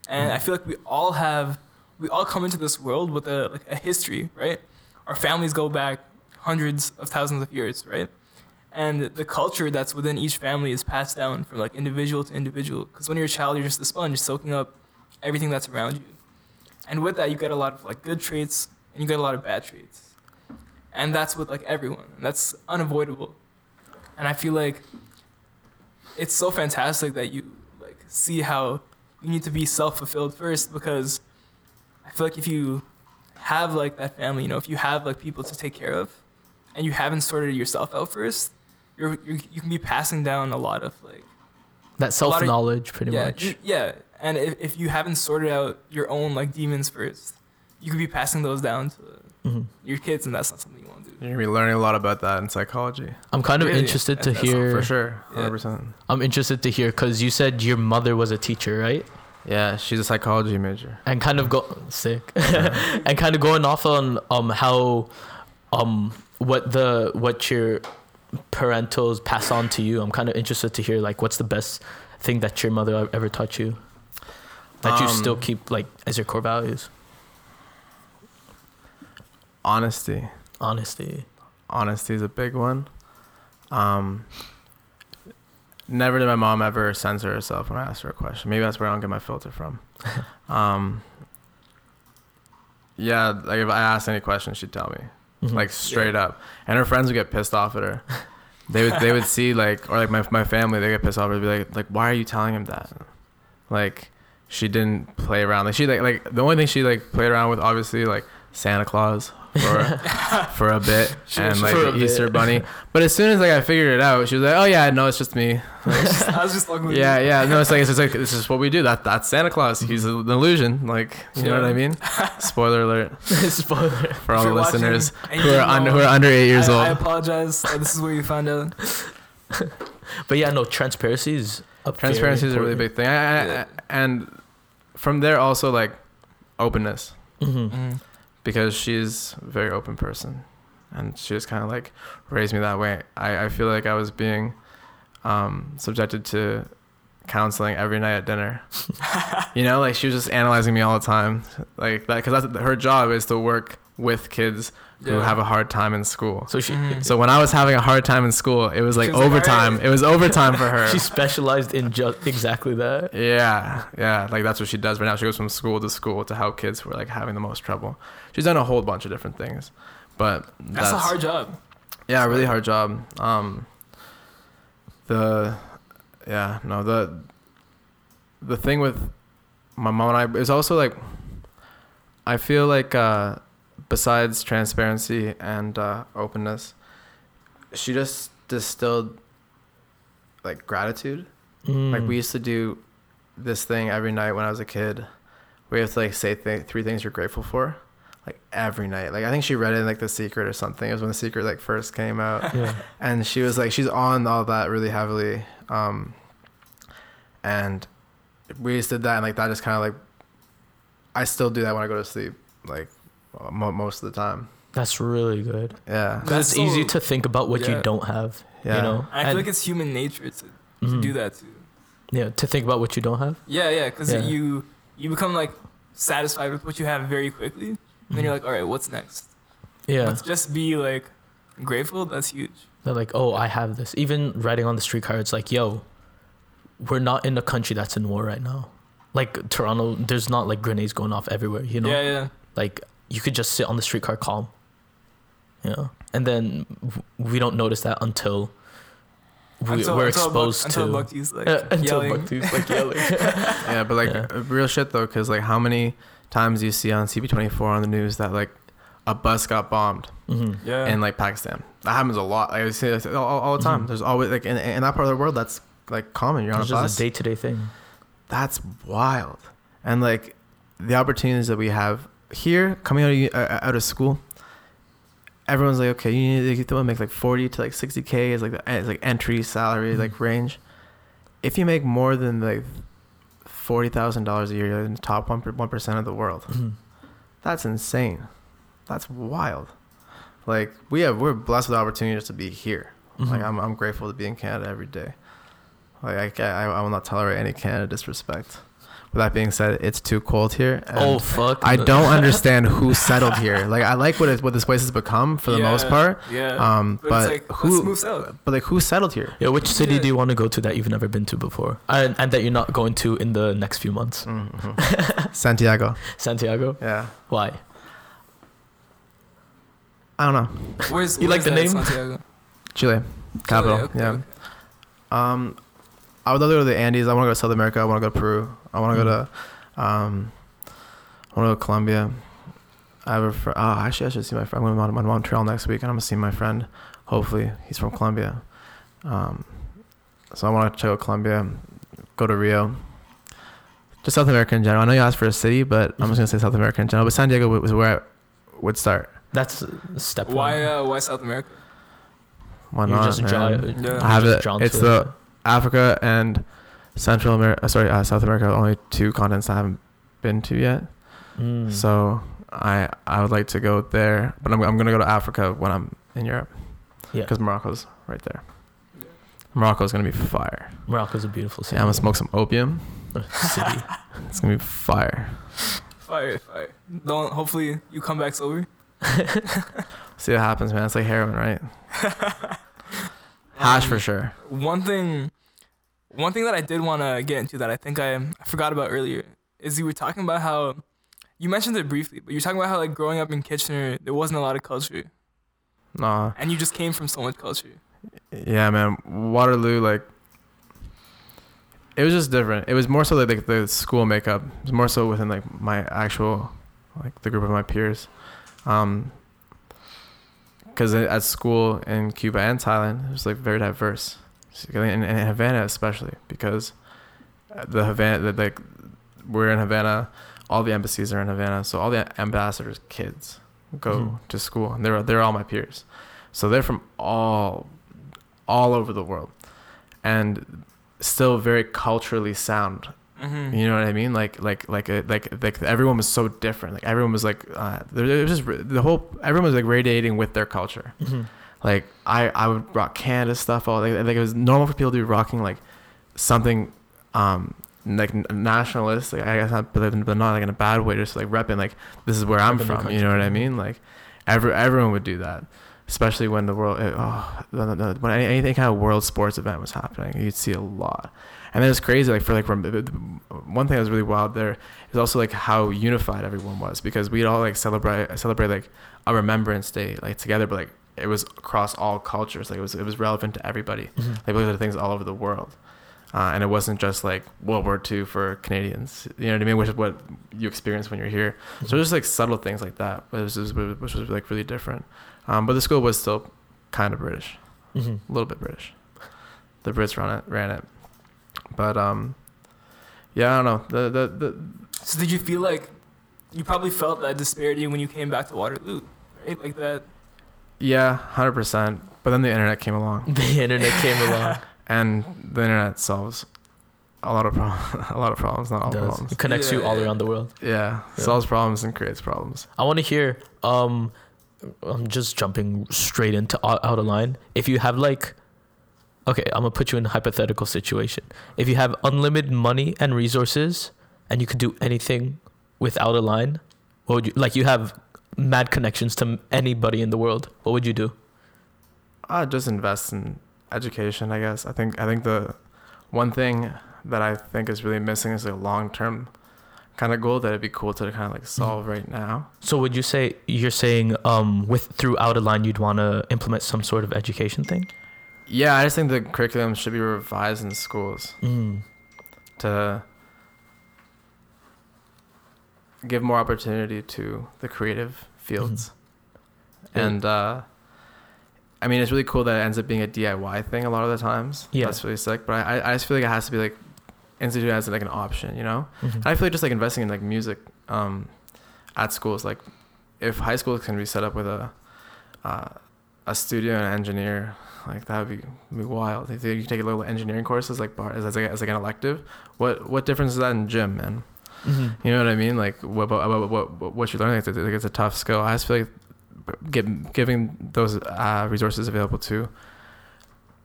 and I feel like we all have we all come into this world with a like a history, right? Our families go back hundreds of thousands of years, right? And the culture that's within each family is passed down from like individual to individual. Because when you're a child, you're just a sponge soaking up everything that's around you. And with that, you get a lot of like good traits and you get a lot of bad traits. And that's with like everyone. And that's unavoidable. And I feel like it's so fantastic that you like see how you need to be self-fulfilled first because I feel like if you have like that family, you know, if you have like people to take care of and you haven't sorted yourself out first, you're, you're you can be passing down a lot of like That self knowledge, pretty yeah, much. you- yeah. And if, if you haven't sorted out your own like demons first, you could be passing those down to hmm your kids, and that's not something you want to do. You're gonna be learning a lot about that in psychology. I'm kind of Really? interested to hear. For sure, Yeah. hundred percent. I'm interested to hear because you said your mother was a teacher, right? Yeah, she's a psychology major. And kind of go sick, <laughs> and kind of going off on um how um what the what your parentals pass on to you. I'm kind of interested to hear like what's the best thing that your mother ever taught you that you Um, still keep like as your core values. Honesty. Honesty. honesty is a big one. Um, never did my mom ever censor herself when I asked her a question. Maybe that's where I don't get my filter from. <laughs> um, yeah, like if I asked any question, she'd tell me, Mhm. like straight up. And her friends would get pissed off at her they would they would see like or like my my family they get pissed off. They'd be like like why are you telling him that? Like she didn't play around. Like she like like the only thing she like played around with obviously like Santa Claus for <laughs> for a bit and like the Easter bit. Bunny. But as soon as like I figured it out, she was like, oh yeah, no, it's just me. <laughs> I was just fucking with Yeah, you. yeah. No, it's like it's just like this is what we do. That that's Santa Claus. He's an illusion. Like you know what I mean? Spoiler alert <laughs> Spoiler. for all If the watching listeners who are didn't under who are under eight years I, old. I apologize. this is where you found out. But yeah, no, transparency is a Transparency is a really big thing, I, I, Yeah. and from there also like openness Mhm. Mm. Because she's a very open person, and she just kind of like raised me that way. I, I feel like I was being um, subjected to counseling every night at dinner. <laughs> you know, like she was just analyzing me all the time, like that because that's her job is to work with kids who have a hard time in school. So she Mhm. So when I was having a hard time in school, it was like She was like, overtime. It was overtime for her. <laughs> she specialized in just exactly that. Yeah, yeah, like that's what she does right now. She goes from school to school to help kids who are like having the most trouble. She's done a whole bunch of different things, but That's, a hard job. Yeah, really hard job. Um, the, yeah, no the, the thing with my mom and I is also like, I feel like uh, besides transparency and uh, openness, she just distilled like gratitude. Like Mm. we used to do this thing every night when I was a kid. We have to like say th- three things you're grateful for, like every night. Like I think she read it in like The Secret or something. It was when The Secret like first came out, <laughs> Yeah. and she was like she's on all that really heavily. Um, and we just did that, and like that just kind of like I still do that when I go to sleep, like most of the time. That's really good. Yeah, Because That's it's easy to think about what yeah. you don't have. yeah. You know. I feel And- like it's human nature to, to Mhm. do that too. Yeah, to think about what you don't have. Yeah, yeah, because Yeah. you you become like satisfied with what you have very quickly, and then you're like, all right, what's next? Mm-hmm. Yeah. Let's just be like grateful. That's huge. They're like, oh, I have this. Even writing on the streetcar, it's like, yo, we're not in a country that's in war right now. Like Toronto, there's not like grenades going off everywhere. You know, Yeah, yeah. like you could just sit on the streetcar calm. You know, and then we don't notice that until we, Until- we're until Buck- exposed until to like Uh, until yelling. Like <laughs> yelling. yeah, but like Yeah. uh, real shit though, because like how many times do you see on CP24 on the news that like a bus got bombed hmm yeah. in like Pakistan? That happens a lot. Like, I see it all, all the time. Mhm. There's always like in, in that part of the world that's like common. You're on It's a bus. just a day to day thing. that's wild. And like the opportunities that we have here coming out of uh, out of school, everyone's like, okay, you need to make like forty to like sixty k is like the is like entry salary Mhm. like range. If you make more than like forty thousand dollars a year, you're in the top one one percent of the world. Mhm. That's insane. That's wild. Like we have we're blessed with the opportunity just to be here. Like Mhm. I'm I'm grateful to be in Canada every day. Like I I, I will not tolerate any Canada disrespect. With that being said, it's too cold here. oh fuck! I don't understand who settled here. Like I like what it, what this place has become for the most part. Yeah. Um, but, but, it's like, who? let's move south. But like who settled here? Yeah, which city Yeah. do you want to go to that you've never been to before, and, and that you're not going to in the next few months? Mhm. <laughs> Santiago. Santiago. Yeah. Why? I don't know. Where's You like the name? Santiago? Chile, capital. okay, yeah. okay. Um, I would love to go to the Andes. I want to go to South America. I want to go to Peru. I want to go Mm. to, um, I want to go to Colombia. I have a fr- oh, actually, I should see my friend. I'm going to Montreal next week, and I'm gonna see my friend. Hopefully, he's from Colombia. Um, so I want to check out Colombia, go to Rio. Just South America in general. I know you asked for a city, but I'm just gonna say South America in general. But Santiago was where I would start. That's step Why? one. Uh, why South America? Why You're not? just draw- man? Yeah. I have just it. drawn It's the it. Africa and Central America. Sorry, uh, South America. are Only two continents I haven't been to yet. Mm. So I I would like to go there, but I'm I'm gonna go to Africa when I'm in Europe yeah, because Morocco's right there. Morocco's gonna be fire. Morocco's a beautiful city. Yeah, I'm gonna smoke some opium. <laughs> city. <laughs> It's gonna be fire. Fire, fire. Don't. Hopefully, you come back sober. <laughs> See what happens, man. It's like heroin, right? Hash Um, for sure. One thing, one thing that I did want to get into that I think I, I forgot about earlier is you were talking about how you mentioned it briefly, but you're talking about how like growing up in Kitchener there wasn't a lot of culture, Nah. and you just came from so much culture. Yeah, man. Waterloo, like, it was just different. It was more so like, like the school makeup. It was more so within like my actual, like the group of my peers. Um, because at school in Cuba and Thailand, it was like very diverse, in, in Havana especially because the Havana, the, like, we're in Havana. All the embassies are in Havana, so all the ambassadors' kids go Mhm. to school, and they're they're all my peers, so they're from all all over the world, and still very culturally sound. Mm-hmm. You know what I mean? Like like like a, like like everyone was so different. Like everyone was like uh, there- was just the whole everyone was like radiating with their culture. Mhm. Like I I would rock Canada stuff all like, like it was normal for people to be rocking like something um like nationalist like I guess not but, but not like in a bad way just like repping like this is where I'm Repping from you know what I mean? Like every everyone would do that especially when the world it, oh when any, anything kind of world sports event was happening you'd see a lot. And then it's crazy like for like one thing that was really wild there is also like how unified everyone was because we'd all like celebrate celebrate like a remembrance day like together but like it was across all cultures like it was it was relevant to everybody Mhm. like look at things all over the world uh, and it wasn't just like World War II for Canadians you know what I mean which is what you experience when you're here so just like subtle things like that which was, which was like really different um, but the school was still kind of British Mhm. a little bit British. The Brits ran it, ran it. But um, yeah, I don't know. The the the So did you feel like you probably felt that disparity when you came back to Waterloo, right? Like that. Yeah, hundred percent. But then the internet came along, <laughs> The internet came along. and the internet solves a lot of problems. <laughs> a lot of problems, not all Does. problems. It connects you all around the world. Yeah, Yeah. solves problems and creates problems. I want to hear. Um, I'm just jumping straight into out, out of line. If you have like, okay, I'm gonna put you in a hypothetical situation. If you have unlimited money and resources, and you could do anything without a line, what would you like? You have mad connections to anybody in the world. What would you do? I just invest in education. I guess. I think. I think the one thing that I think is really missing is a long term kind of goal that it'd be cool to kind of like solve right now. So would you say you're saying um with through out of line you'd want to implement some sort of education thing? Yeah, I just think the curriculum should be revised in schools Mm. to give more opportunity to the creative fields. Yeah. And uh, I mean, it's really cool that it ends up being a DIY thing a lot of the times. Yeah. That's really sick. But I, I just feel like it has to be like instituted as like an option, you know? Mhm. And I feel like just like investing in like music um, at schools, like if high schools can be set up with a uh, a studio and an engineer, like that would be, be wild. If you take a little engineering courses like bar- as, as, like, as like an elective, what what difference is that in gym, man? Mhm. You know what I mean? Like what what what, what, you're learning, it's, a- like it's a tough skill. I just feel like give, giving those uh, resources available to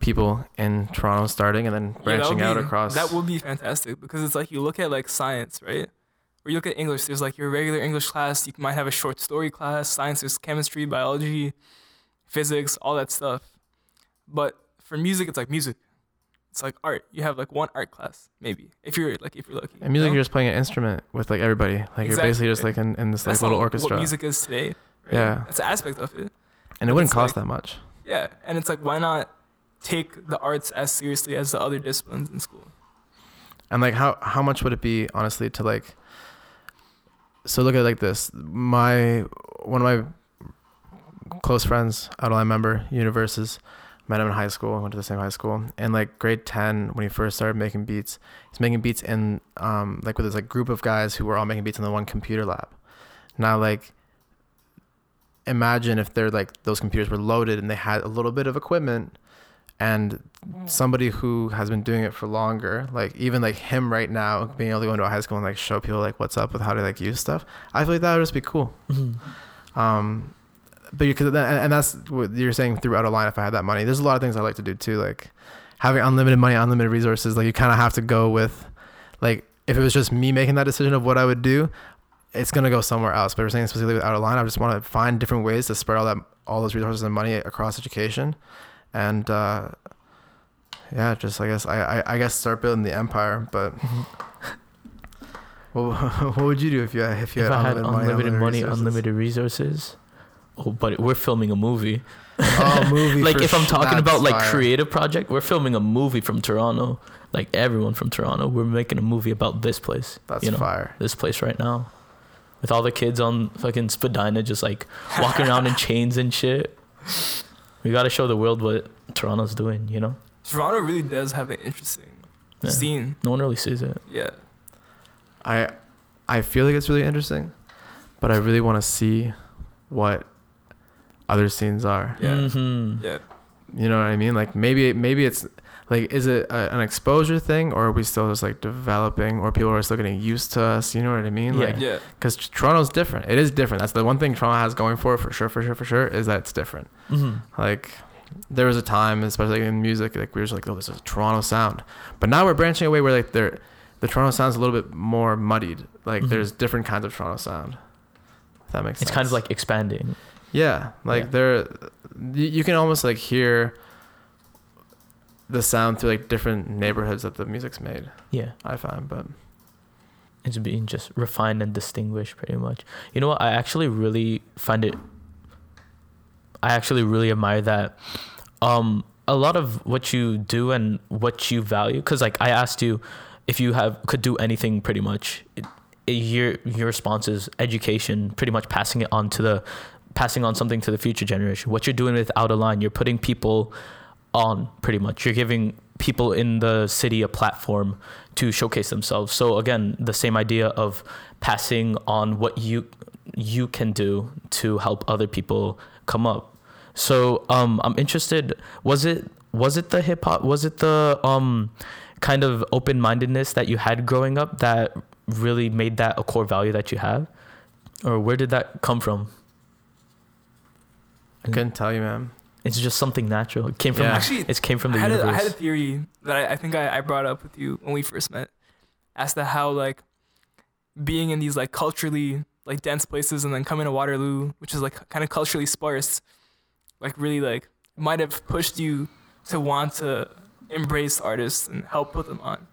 people in Toronto starting and then branching would out be- across. That would be fantastic because it's like you look at like science, right? Or you look at English. There's like your regular English class. You might have a short story class. Science, there's chemistry, biology, physics, all that stuff. But for music, it's like music. It's like art. You have like one art class, maybe if you're like if you're lucky. And music, you know? you're just playing an instrument with like everybody. Like you're basically just like in, in this like That's little orchestra. What music is today. right? Yeah. That's an aspect of it. and it wouldn't cost like- that much. Yeah, and it's like why not take the arts as seriously as the other disciplines in school? And like how how much would it be honestly to like so look at it like this. My one of my close friends, out of line member, Universes, met him in high school, went to the same high school. And like grade ten, when he first started making beats, he's making beats in um like with this like group of guys who were all making beats in the one computer lab. Now like imagine if they're like those computers were loaded and they had a little bit of equipment and somebody who has been doing it for longer like even like him right now being able to go into a high school and like show people like what's up with how to like use stuff i feel like that would just be cool Mhm. um but you could and that's what you're saying throughout a line if i had that money. There's a lot of things i like to do too like having unlimited money unlimited resources like you kind of have to go with like if it was just me making that decision of what i would do it's gonna go somewhere else. But we're saying specifically with out of line i just want to find different ways to spread all that all those resources and money across education. And uh yeah just i guess i i, I guess start building the empire but <laughs> <laughs> well, <laughs> what would you do if you had, if you If had I had unlimited, unlimited money, resources? unlimited resources, oh, but we're filming a movie. Oh, movie. <laughs> like if I'm talking about like fire. creative project, we're filming a movie from Toronto. Like everyone from Toronto, we're making a movie about this place. That's you know, fire. this place right now, with all the kids on fucking Spadina just like walking around in <laughs> chains and shit. We got to show the world what Toronto's doing. You know, Toronto really does have an interesting Yeah. scene. no one really sees it. Yeah. I I feel like it's really interesting, but I really want to see what other scenes are. Yeah. Mhm. Yeah. You know what I mean? Like maybe maybe it's like is it a, an exposure thing or are we still just like developing or people are still getting used to us? You know what I mean? Yeah. Like Yeah. because Toronto's different. It is different. That's the one thing Toronto has going for it for sure, for sure, for sure is that it's different. Mhm. Like there was a time, especially in music, like we were just like, oh, this is a Toronto sound. But now we're branching away where like they're the Toronto sound's a little bit more muddied. Like Mhm. there's different kinds of Toronto sound. If that makes It's sense. It's kind of like expanding. Yeah, like Yeah. there, you, can almost like hear the sound through like different neighborhoods that the music's made. Yeah. I find, but it's being just refined and distinguished pretty much you know what i actually really find it i actually really admire that um a lot of what you do and what you value because like i asked you if you have could do anything pretty much it- your your response is education pretty much passing it on to the passing on something to the future generation. What you're doing with out of line you're putting people on pretty much. You're giving people in the city a platform to showcase themselves. So again the same idea of passing on what you you can do to help other people come up. So um i'm interested was it was it the hip hop was it the um kind of open-mindedness that you had growing up that really made that a core value that you have? Or where did that come from I couldn't tell you, man. it's just something natural it came from Yeah. Actually, it came from the universe. I had, a, I had a theory that I, I think I, I brought up with you when we first met as to how like being in these like culturally like dense places and then coming to Waterloo, which is like kind of culturally sparse, like really like might have pushed you to want to embrace artists and help put them on.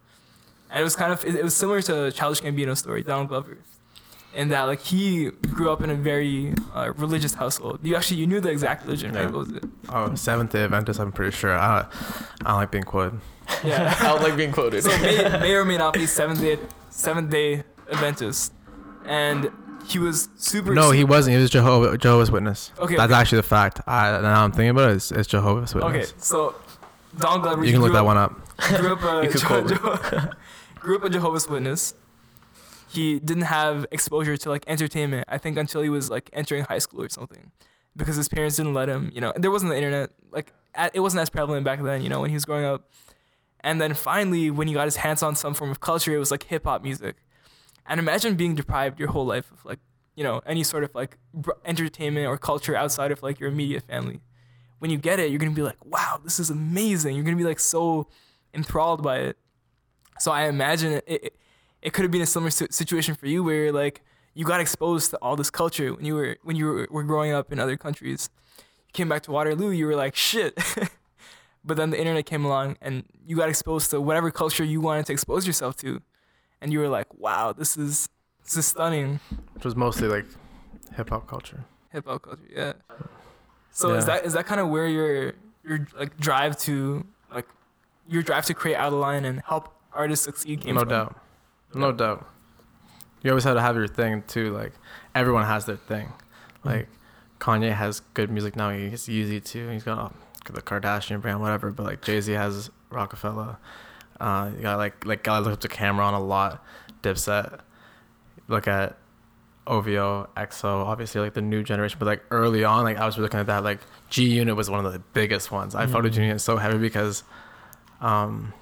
And it was kind of it, it was similar to Childish Gambino's story, Donald Glover, in that like he grew up in a very uh, religious household. You actually you knew the exact religion, right? What was it? Oh, Seventh Day Adventist. I'm pretty sure. I don't, I don't like being quoted. Yeah. <laughs> I don't like being quoted. so may, may or may not be seventh day seventh day Adventist, and he was super. No, he wasn't. He was Jehovah, Jehovah's Witness. Okay, That's okay. actually the fact. I now I'm thinking about it. It's, it's Jehovah's Witness. Okay, so Don Glover. You can look that up, one up. Grew up a <laughs> You could Je- quote me. Je- <laughs> grew up a Jehovah's Witness. He didn't have exposure to like entertainment. I think until he was like entering high school or something, because his parents didn't let him. You know, there wasn't the internet. Like it wasn't as prevalent back then. You know, when he was growing up. And then finally, when he got his hands on some form of culture, it was like hip hop music. And imagine being deprived your whole life of like, you know, any sort of like entertainment or culture outside of like your immediate family. When you get it, you're gonna be like, wow, this is amazing. You're gonna be like so enthralled by it. So I imagine it, it, it could have been a similar situation for you where like you got exposed to all this culture when you were when you were, were growing up in other countries. You came back to Waterloo, you were like, shit. <laughs> but then the internet came along and you got exposed to whatever culture you wanted to expose yourself to. And you were like, wow, this is this is stunning Which was mostly like hip hop culture. hip hop culture. Yeah. So is that is that kind of where your your like drive to like your drive to create out of line and help artists succeed came no from? doubt. No doubt. You always have to have your thing too. Like everyone has their thing. Mm. Like Kanye has good music now. He's Yeezy too. He's got uh, the Kardashian brand, whatever. But like Jay Z has Roc-A-Fella. Uh, you got like like gotta look up to Cam'ron a lot. Dipset. Look at OVO, XO, obviously like the new generation. But like early on, like I was looking at that. Like G Unit was one of the biggest ones. I followed G. Unit so heavy because, um,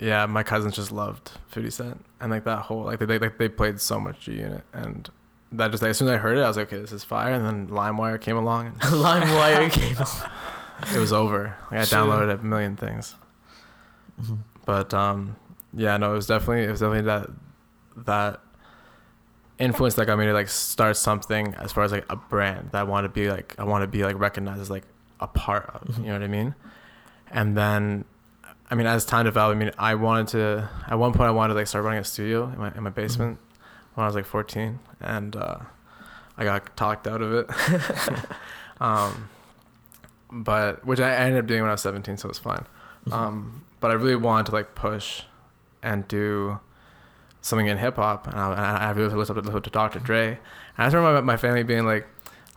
yeah, my cousins just loved 50 Cent and like that whole like they they, like they played so much G Unit and that just like, as soon as I heard it, I was like, okay, this is fire. And then LimeWire came along and <laughs> LimeWire <laughs> came. it was over. Like I Sure. downloaded a million things, Mhm. but um, yeah, no, it was definitely it was definitely that that influence that got me to like start something as far as like a brand that I want to be like I want to be like recognized as like a part of. Mhm. You know what I mean? And then, I mean, as time developed, I mean, I wanted to. At one point, I wanted to like start running a studio in my in my basement when I was like 14, and uh, I got talked out of it. <laughs> um, but which I ended up doing when I was 17, so it was fine. Mm-hmm. Um, but I really wanted to like push and do something in hip hop, and I, and I really listened to, to Dr. Dre. And I just remember my, my family being like,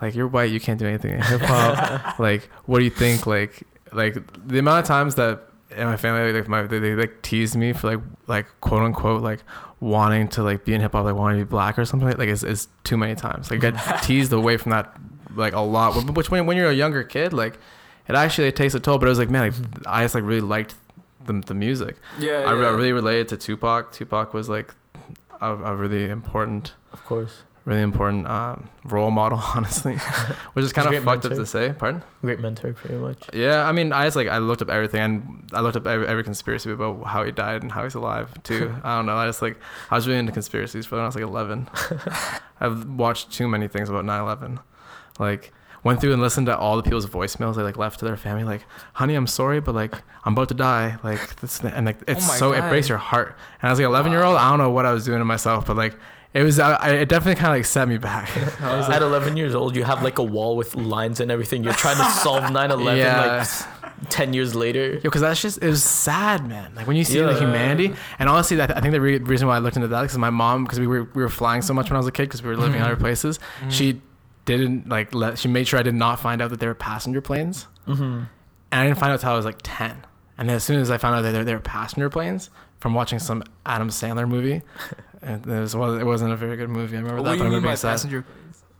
like you're white, you can't do anything in hip hop. <laughs> like, what do you think? Like, like the amount of times that in my family, like my they, they like teased me for like like quote unquote like wanting to like be in hip hop, like wanting to be black or something like like is is too many times. Like I get <laughs> teased away from that like a lot. Which when when you're a younger kid, like it actually takes a toll. But it was like man, like, I just like really liked the the music. Yeah, I, yeah. I really related to Tupac. Tupac was like a, a really important, Of course. Really important um, role model, <laughs> honestly, <laughs> which is kind of fucked up to say. Pardon? Great mentor, pretty much. Yeah, I mean, I just like I looked up everything, and I looked up every, every conspiracy about how he died and how he's alive too. <laughs> I don't know. I just like I was really into conspiracies for when I was like 11. I've watched too many things about 9/11. Like went through and listened to all the people's voicemails they like left to their family. Like, honey, I'm sorry, but like I'm about to die. Like this and like oh it's Oh my so it breaks your heart. And I was like 11 year old. I don't know what I was doing to myself, but like it was. I, I it definitely kind of like set me back. <laughs> I was like, At 11 years old, you have like a wall with lines and everything. You're trying to solve <laughs> 9/11 Yeah. like 10 years later. Yo, because that's just it was sad, man. Like when you see the humanity, and honestly, that, I think the re- reason why I looked into that because my mom, because we were we were flying so much when I was a kid, because we were living in mm-hmm. other places. She mm-hmm. Didn't like let. She made sure I did not find out that they were passenger planes, Mm-hmm. and I didn't find out until I was like ten. And as soon as I found out that they were, they were passenger planes from watching some Adam Sandler movie, <laughs> and it, was, it wasn't a very good movie. I remember What that, do but you I mean remember by passenger?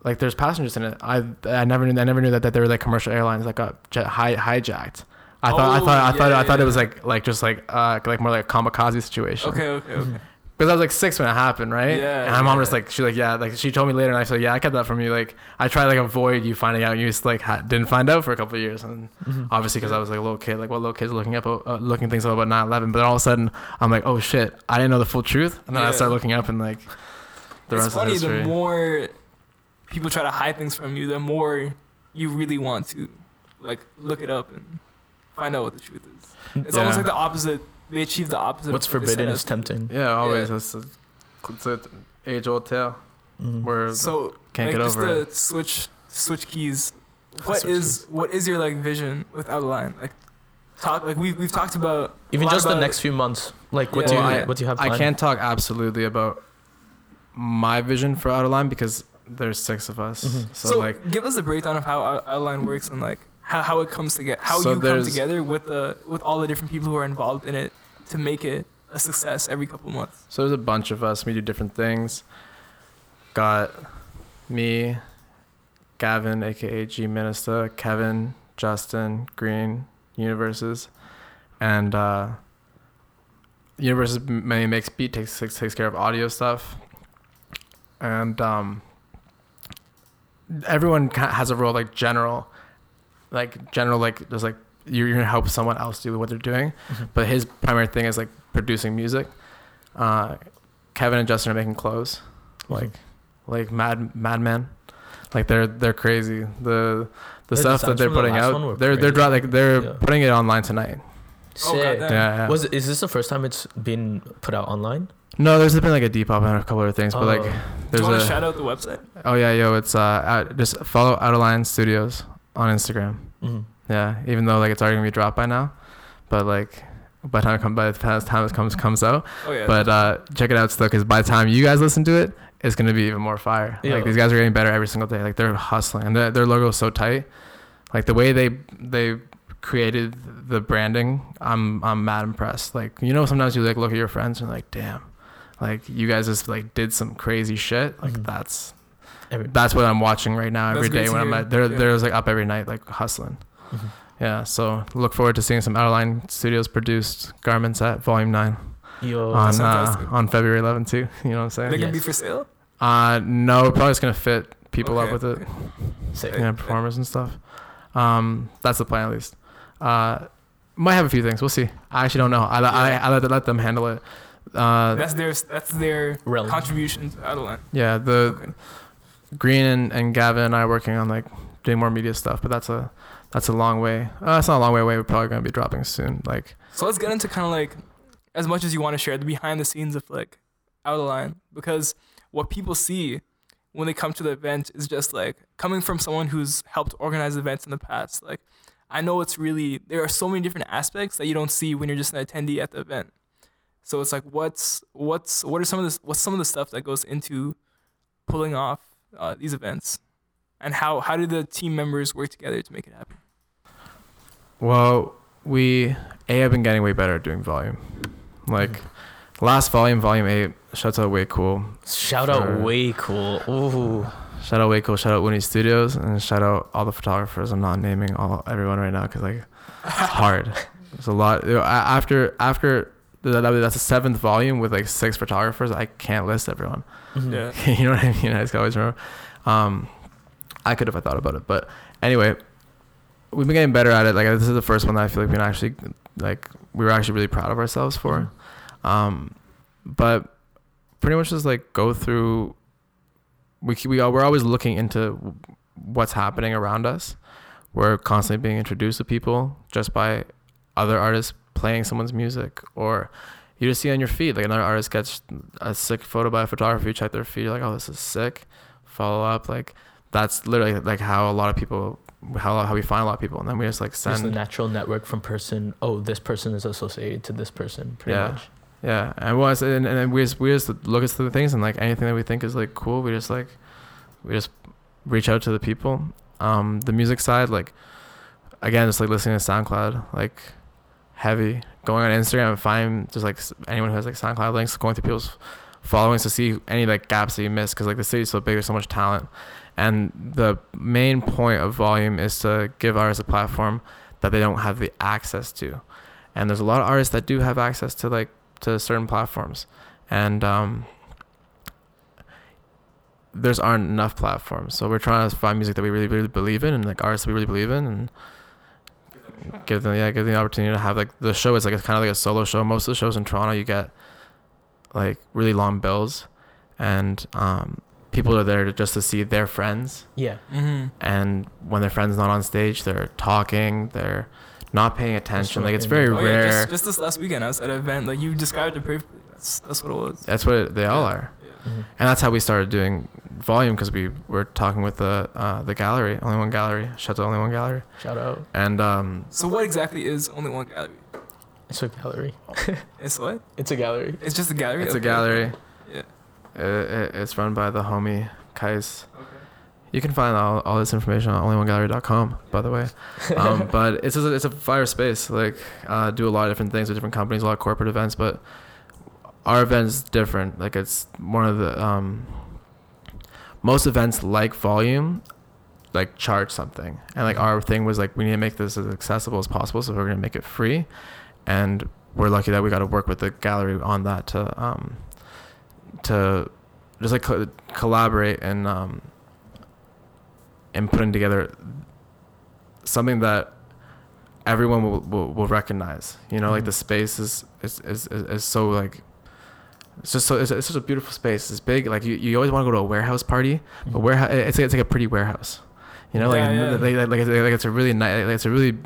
like there's passengers in it. I I never knew I never knew that, that they were like commercial airlines that got jet, hi, hijacked. I thought I Oh, thought I yeah, thought I yeah, thought it was like like just like uh like more like a kamikaze situation. Okay, okay, okay. Because I was like six when it happened, right? Yeah, And my mom yeah. was like, she like yeah, like she told me later, and I said yeah, I kept that from you. Like I tried like avoid you finding out, and you just like ha- didn't find out for a couple of years, and Mm-hmm. obviously because I was like a little kid, like what little kids looking up uh, looking things up about 9/11. But then all of a sudden I'm like, oh shit, I didn't know the full truth, and then I Yeah. started looking up and like the it's rest funny. of history. The more people try to hide things from you, the more you really want to like look it up and find out what the truth is. It's almost like the opposite. They achieve the opposite. What's of what forbidden is tempting. Yeah, always. Yeah. It's, a, it's an age old tale Mhm. where So can't like, get just over to it. switch switch keys. What Switch is what is your like vision with Out of Line? Like talk like we we've talked about Even lot just the about- next few months. Like, what Yeah, do you yeah, yeah. what do you have I can't talk absolutely about my vision for Out of Line because there's six of us. Mhm. So, So, like, give us a breakdown of how Out- Outline works and like how, how it comes together, how So you come together with the with all the different people who are involved in it to make it a success every couple months. so there's a bunch of us. We do different things. Got me, Gavin, aka G Minister, Kevin, Justin, Green, Universes, and uh, Universes mainly makes beat takes takes, care of audio stuff, and um, everyone has a role like general, like general like there's like you're, you're gonna help someone else do what they're doing, Mhm. but his primary thing is like producing music. Uh, Kevin and Justin are making clothes, like like Mad Madman, like they're they're crazy. The the The stuff that they're from the putting out, they're they're crazy. like they're Yeah. putting it online tonight. Oh, Sick. goddamn. Yeah, yeah. Was is this the first time it's been put out online? no, there's been like a Depop and a couple other things, but like Oh. Do there's you a shout out the website? oh yeah, yo, it's uh out, just follow Out of Line Studios on Instagram. Mhm. Yeah, even though like it's already gonna be dropped by now, but like by the time it comes by the time it comes comes out, Oh yeah. but uh check it out still because by the time you guys listen to it, it's gonna be even more fire. Yeah. Like these guys are getting better every single day. Like they're hustling and their their logo is so tight. Like the way they they created the branding, I'm I'm mad impressed. Like you know sometimes you like look at your friends and you're like damn, like you guys just like did some crazy shit. Like Mhm. that's that's what I'm watching right now every That's day when I'm hear. at they're Yeah. they're like up every night like hustling. Mhm. Yeah, so look forward to seeing some Out of Line Studios produced garments at Volume Nine Yo, on uh, on February 11th too. <laughs> You know what I'm saying? They're gonna be for sale. Uh, no, we're probably just gonna fit people up with it. okay. sick. Yeah, performers and stuff. Um, that's the plan at least. Uh, might have a few things. We'll see. I actually don't know. I I, Yeah. I let let them handle it. Uh, That's their that's their Realm. contribution to Out of Line. yeah, the Okay. Green and, and Gavin and I are working on like doing more media stuff, but that's a that's a long way. Uh, it's not a long way away. We're probably gonna be dropping soon. Like So let's get into kind of like, as much as you want to share the behind the scenes of like Out of Line, because what people see when they come to the event is just like coming from someone who's helped organize events in the past. Like, I know it's really there are so many different aspects that you don't see when you're just an attendee at the event. So it's like, what's what's what are some of the what's some of the stuff that goes into pulling off uh, these events, and how how do the team members work together to make it happen? Well, we a have been getting way better at doing volume. Like last volume, volume eight. Shout out way cool. Shout For- out, way cool. Ooh, Shout out way cool. Shout out Winnie Studios and shout out all the photographers. I'm not naming all everyone right now because like it's hard. <laughs> There's a lot. you know, a- After after that, that's the seventh volume with like six photographers. I can't list everyone. Mhm. Yeah. <laughs> you know what I mean? I just always remember. Um, I could if I thought about it, but anyway, we've been getting better at it. Like this is the first one that I feel like we actually like we were actually really proud of ourselves for. Um, but pretty much just like go through. We we are, we're always looking into what's happening around us. We're constantly being introduced to people just by other artists playing someone's music or you just see on your feed like another artist gets a sick photo by a photographer you check their feed you're like oh this is sick follow up like that's literally like how a lot of people how, how we find a lot of people and then we just like send Just the natural network from person. Oh, this person is associated to this person. Pretty Yeah. much. yeah and was and, and then we just we just look at the things and like anything that we think is like cool we just like we just reach out to the people um the music side like again just like listening to soundcloud like heavy going on instagram and find just like anyone who has like soundcloud links going through people's followings to see any like gaps that you miss because like the city's so big there's so much talent and the main point of volume is to give artists a platform that they don't have the access to. And there's a lot of artists that do have access to like to certain platforms. And um there's aren't enough platforms. So we're trying to find music that we really really believe in and like artists we really believe in and give them yeah give them the opportunity to have like the show is like it's kind of like a solo show. Most of the shows in toronto you get like really long bills. And um people are there just to see their friends Yeah. Mm-hmm. and when their friends not on stage they're talking they're not paying attention like it's very Oh, yeah, rare just, just this last weekend, I was at an event. Like you described it perfectly. That's that's what it was. that's what it, they all are Mhm. and that's how we started doing volume because we were talking with the uh, the gallery only one gallery shout out only one gallery Shout out. and um So what exactly is only one gallery? It's a gallery. It's what? <laughs> It's a gallery. It's just a gallery. it's a gallery Yeah. It, it, it's run by the homie Kais you can find all, all this information on onlyOneGallery.com, by the way. Um, <laughs> but it's a, it's a fire space. Like, uh, do a lot of different things with different companies, a lot of corporate events. But our event's different. Like, it's one of the um, most events like Volume, like charge something, and like our thing was like we need to make this as accessible as possible. So we're gonna make it free, and we're lucky that we got to work with the gallery on that to um, to just like co- collaborate and um, and putting together something that everyone will, will, will recognize. You know, like Mhm. the space is is, is, is, is so like it's just so it's, it's such a beautiful space. It's big. Like you, you always want to go to a warehouse party, but Mhm. warehouse it's like, it's like a pretty warehouse. You know, like, Yeah, yeah. like, like, like, it's, like it's a really nice, like it's a really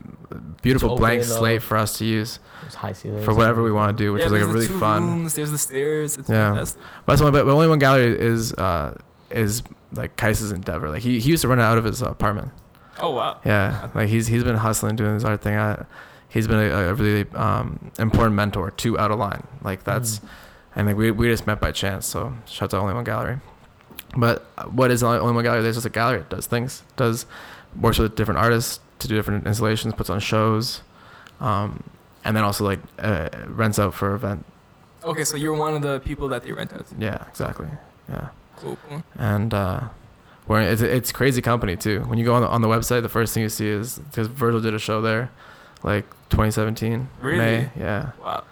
beautiful open, blank slate for us to use high ceilings. for whatever we want to do, which yeah, is like a there's the really fun. Rooms, there's the stairs. It's Yeah. fantastic. But that's one. But only one gallery is uh is like Kais's endeavor. Like he, he used to run it out of his apartment. Oh wow. Yeah, like he's he's been hustling doing his art thing. I, he's been a, a really um, important mentor to Out of Line. Like that's, Mhm. and like we we just met by chance. So shout out to Only One Gallery. But what is Only One Gallery? There's just a gallery. It does things. Does works with different artists to do different installations. Puts on shows, um, and then also like uh, rents out for event. Okay, so you're one of the people that they rent out. to. Yeah, exactly. Yeah. Cool. cool. and uh, where it's it's crazy company too. When you go on the, on the website, the first thing you see is because Virgil did a show there, like 2017 Really? May. Yeah. Wow.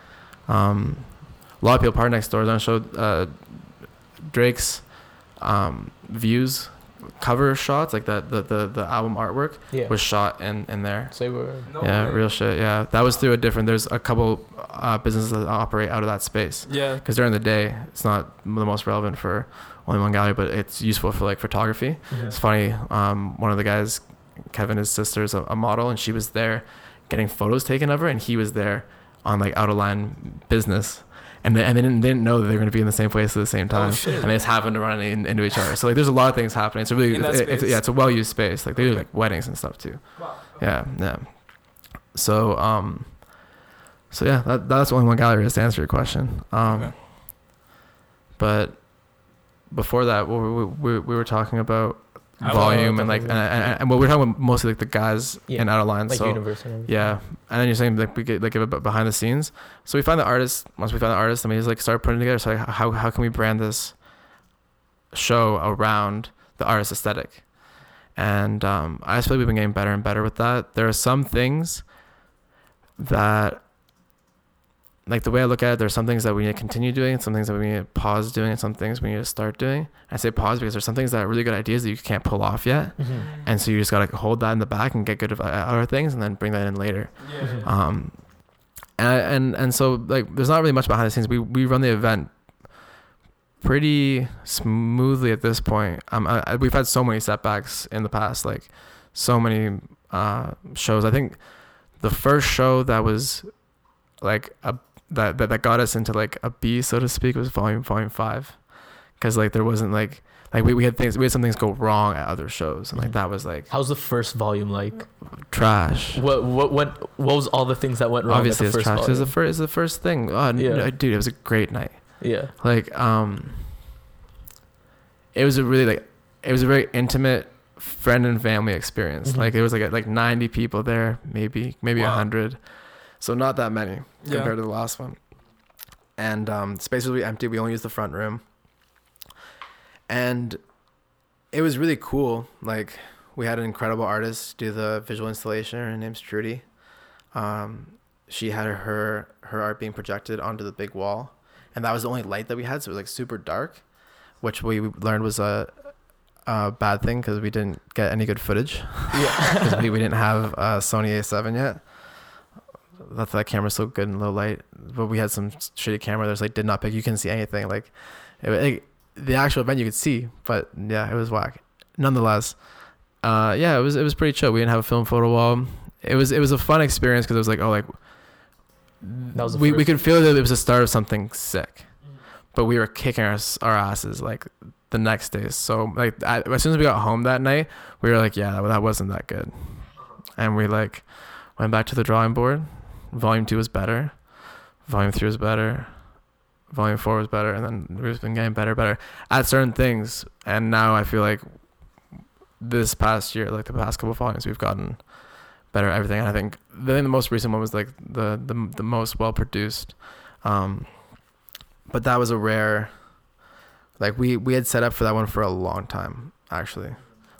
Um, a lot of people part next door. Then showed uh, Drake's um, views cover shots, like that the, the the album artwork Yeah. was shot in in there. Say word. No yeah, way. real shit. Yeah, that was through a different. There's a couple uh, businesses that operate out of that space Yeah. because during the day it's not the most relevant for only one gallery, but it's useful for like photography. It's funny. Um, one of the guys, Kevin, his sister is a, a model, and she was there getting photos taken of her, and he was there on like out of line business, and they, and they didn't, they didn't know that they were going to be in the same place at the same time, Oh, shit. and they just happened to run in, into each other. So like, there's a lot of things happening. It's a really, it- it's, yeah, it's a well used space. Like they do like weddings and stuff too. Wow. Yeah, yeah. So um, so yeah, that, that's the only one gallery to answer your question. Um, Okay. but before that, we, we, we, we were talking about Oh, volume and like and, and, and well, we're talking about mostly like the guys Yeah, in out of line. like so universe and yeah, and then you're saying like we get like give it behind the scenes. So we find the artist. Once we find the artist, then we just like start putting together. So like, how how can we brand this show around the artist aesthetic? And um, I just feel like we've been getting better and better with that. There are some things that, like the way I look at it, there's some things that we need to continue doing, some things that we need to pause doing, and some things we need to start doing. I say pause because there's some things that are really good ideas that you can't pull off yet, Mhm. and so you just gotta hold that in the back and get good at other things, and then bring that in later. Yeah. Um, and and and so like there's not really much behind the scenes. We we run the event pretty smoothly at this point. Um, I, I- we've had so many setbacks in the past, like so many uh shows. I think the first show that was like a that that, that got us into like a B so to speak was volume volume five, because like there wasn't like like we, we had things we had some things go wrong at other shows and like that was like How's the first volume like? trash. What what went? What was all the things that went wrong? Obviously, it's trash. It was the first. It's the first thing. Oh, Yeah. no, dude, it was a great night. Yeah. Like, um, it was a really like, it was a very intimate friend and family experience. Mhm. Like, it was like like ninety people there, maybe maybe a Wow. hundred, so not that many Yeah. compared to the last one. And um, space was really empty. We only used the front room, and it was really cool. Like, we had an incredible artist do the visual installation. Her name's Trudy. Um, she had her her art being projected onto the big wall, and that was the only light that we had. So it was like super dark, which we learned was a, a bad thing because we didn't get any good footage. Yeah. <laughs> because we, we didn't have a Sony A7 yet. That's that camera's so good in low light, but we had some shitty camera. There's like did not pick. You couldn't see anything. Like, it, like the actual event you could see, but yeah, it was whack. Nonetheless, uh, yeah, it was it was pretty chill. We didn't have a film photo wall. It was it was a fun experience because it was like oh like That was we we could feel that it was the start of something sick, but we were kicking our our asses like the next day. So like I, as soon as we got home that night, we were like, yeah, that, that wasn't that good, and we like went back to the drawing board. Volume two was better, volume three was better, volume four was better, and then we've been getting better, better at certain things. And now I feel like this past year, like the past couple volumes, we've gotten better at everything. And I think the most recent one was like the the the most well produced. Um, but that was a rare. Like we we had set up for that one for a long time actually.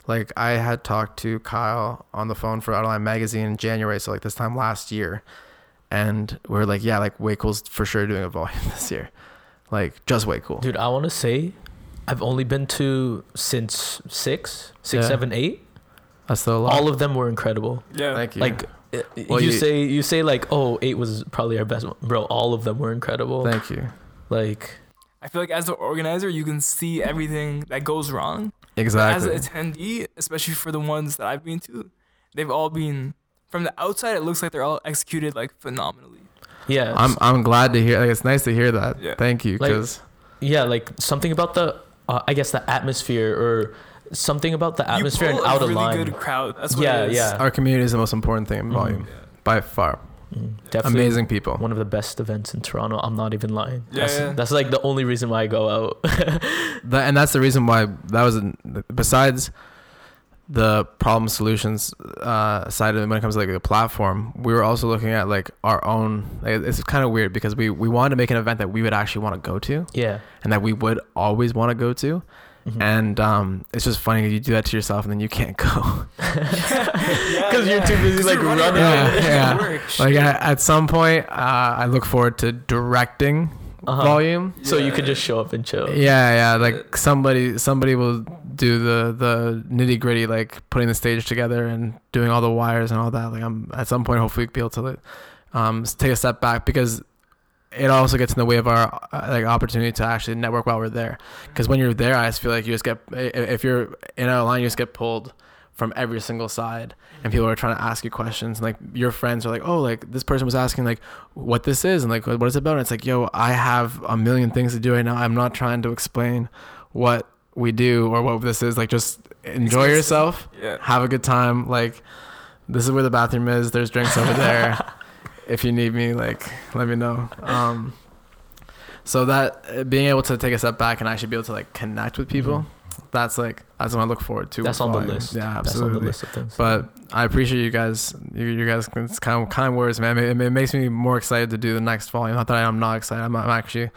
Like I had talked to Kyle on the phone for Outline Magazine in January, so like this time last year, and we are like, yeah, like way cool's for sure doing a volume <laughs> this year, like just way cool. Dude, I want to say, I've only been to since six, six, Yeah. seven, eight. That's still a lot. All of them were incredible. Yeah. Thank you. Like, uh, Well, you, you- say you say like, oh, eight was probably our best one, bro. All of them were incredible. Thank you. Like, I feel like as the organizer, you can see everything that goes wrong. Exactly. As an attendee, especially for the ones that I've been to, they've all been from the outside. It looks like they're all executed like phenomenally. yeah, I'm I'm glad to hear. Like, it's nice to hear that. Yeah. Thank you, Like- because yeah, like something about the, uh, I guess the atmosphere or something about the atmosphere you and pull out a of really line. good crowd. That's what Yeah, it is. yeah. our community is the most important thing in Mhm. volume by far. Mm, definitely Amazing people. one of the best events in Toronto. I'm not even lying. Yeah, that's, yeah. that's like the only reason why I go out. <laughs> That, and that's the reason why that was besides the problem solutions uh, side of it when it comes to like the platform. We were also looking at like our own. Like, it's kind of weird because we we wanted to make an event that we would actually want to go to yeah. and that we would always want to go to. Mhm. And um, it's just funny you do that to yourself and then you can't go. <laughs> <laughs> Because you're too busy, like, running Yeah, yeah. <laughs> Like at, at some point, uh, I look forward to directing Uh-huh. volume. So you Yeah. could just show up and chill. Yeah, yeah. Like somebody, somebody will do the the nitty gritty, like putting the stage together and doing all the wires and all that. Like I'm at some point, hopefully, be able to um take a step back because it also gets in the way of our uh, like opportunity to actually network while we're there. Because when you're there, I just feel like you just get if you're in a line, you just get pulled from every single side and people are trying to ask you questions and like your friends are like oh like this person was asking like what this is and like what is it about and it's like yo i have a million things to do right now i'm not trying to explain what we do or what this is like just enjoy yourself Yeah. have a good time like this is where the bathroom is there's drinks over there <laughs> if you need me like let me know um so that uh, being able to take a step back and actually be able to like connect with people that's like that's what i look forward to Mm-hmm. That's on the list. yeah That's absolutely on the list of things. but I appreciate you guys. You, you guys, it's kind of kind of words, man. It, it makes me more excited to do the next volume. Not that I'm not excited. I'm, I'm actually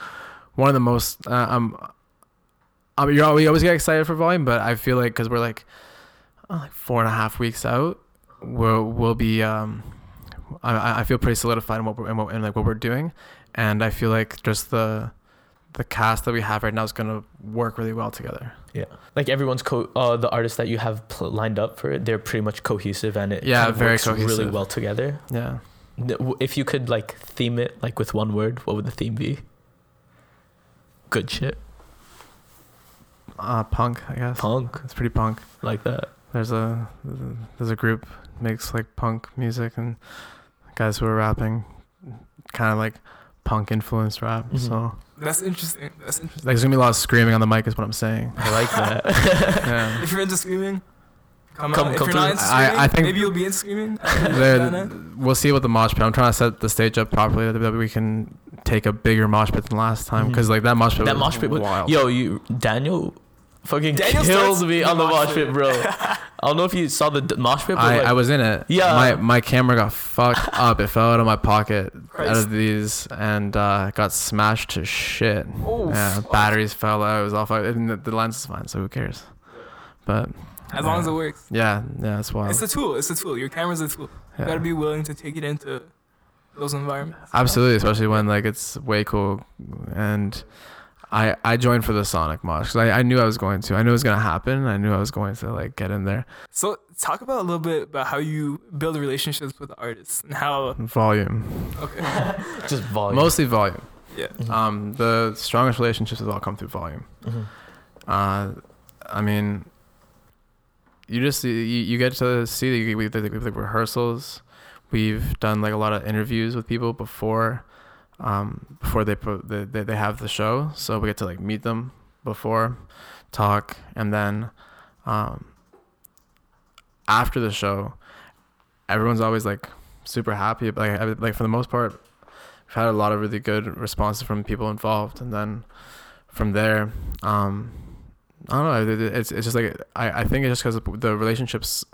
one of the most. Uh, I'm. I you're, al- we always get excited for volume, but I feel like because we're like, uh, like four and a half weeks out, we'll we'll be. Um, I- I feel pretty solidified in what we're in, what, in like what we're doing, and I feel like just the the cast that we have right now is gonna work really well together. yeah, like everyone's co- uh, the artists that you have pl- lined up for it, they're pretty much cohesive and it Yeah, very works really well together. Yeah. If you could like theme it like with one word, what would the theme be? Good shit, Uh, punk, I guess. punk, It's pretty punk. like that. there's a there's a group makes like punk music and guys who are rapping kind of like punk influenced rap Mhm. so That's interesting. That's interesting. like there's gonna be a lot of screaming on the mic is what i'm saying I like that. <laughs> yeah If you're into screaming, come, Come- out. If come you're not into I- screaming, I think- maybe you'll be into screaming. We'll see what the mosh pit i'm trying to set the stage up properly that we can take a bigger mosh pit than last time because like that mosh pit that was mosh pit was wild yo you Daniel fucking Daniel killed me on the mosh mosh pit. pit, bro. <laughs> I don't know if you saw the d- mosh pit, but I, like, I was in it. Yeah. My my camera got fucked up. It fell out of my pocket out of these and uh, got smashed to shit. Oh, yeah, fuck. batteries fell out. It was all fucked. And the, the lens is fine, so who cares? But As long as it works. yeah, yeah, that's wild. It's a tool. It's a tool. Your camera's a tool. You gotta be willing to take it into those environments. Absolutely, especially when like it's way cool. And I I joined for the Sonic mosh 'cause I, I knew I was going to. I knew it was gonna happen. I knew I was going to like get in there. So talk about a little bit about how you build relationships with artists and how. Volume, Okay. <laughs> just volume. mostly volume. Yeah. Mhm. Um, the strongest relationships have all come through volume. Mhm. Uh, I mean, you just you, you get to see the, we, the, the rehearsals. We've done like a lot of interviews with people before, um, before they put they, they they have the show. So we get to like meet them before, talk, and then, um, after the show, everyone's always like super happy. Like like for the most part, we've had a lot of really good responses from people involved, and then from there, um, I don't know. it- it- It's it's just like I I think it's just because the relationships.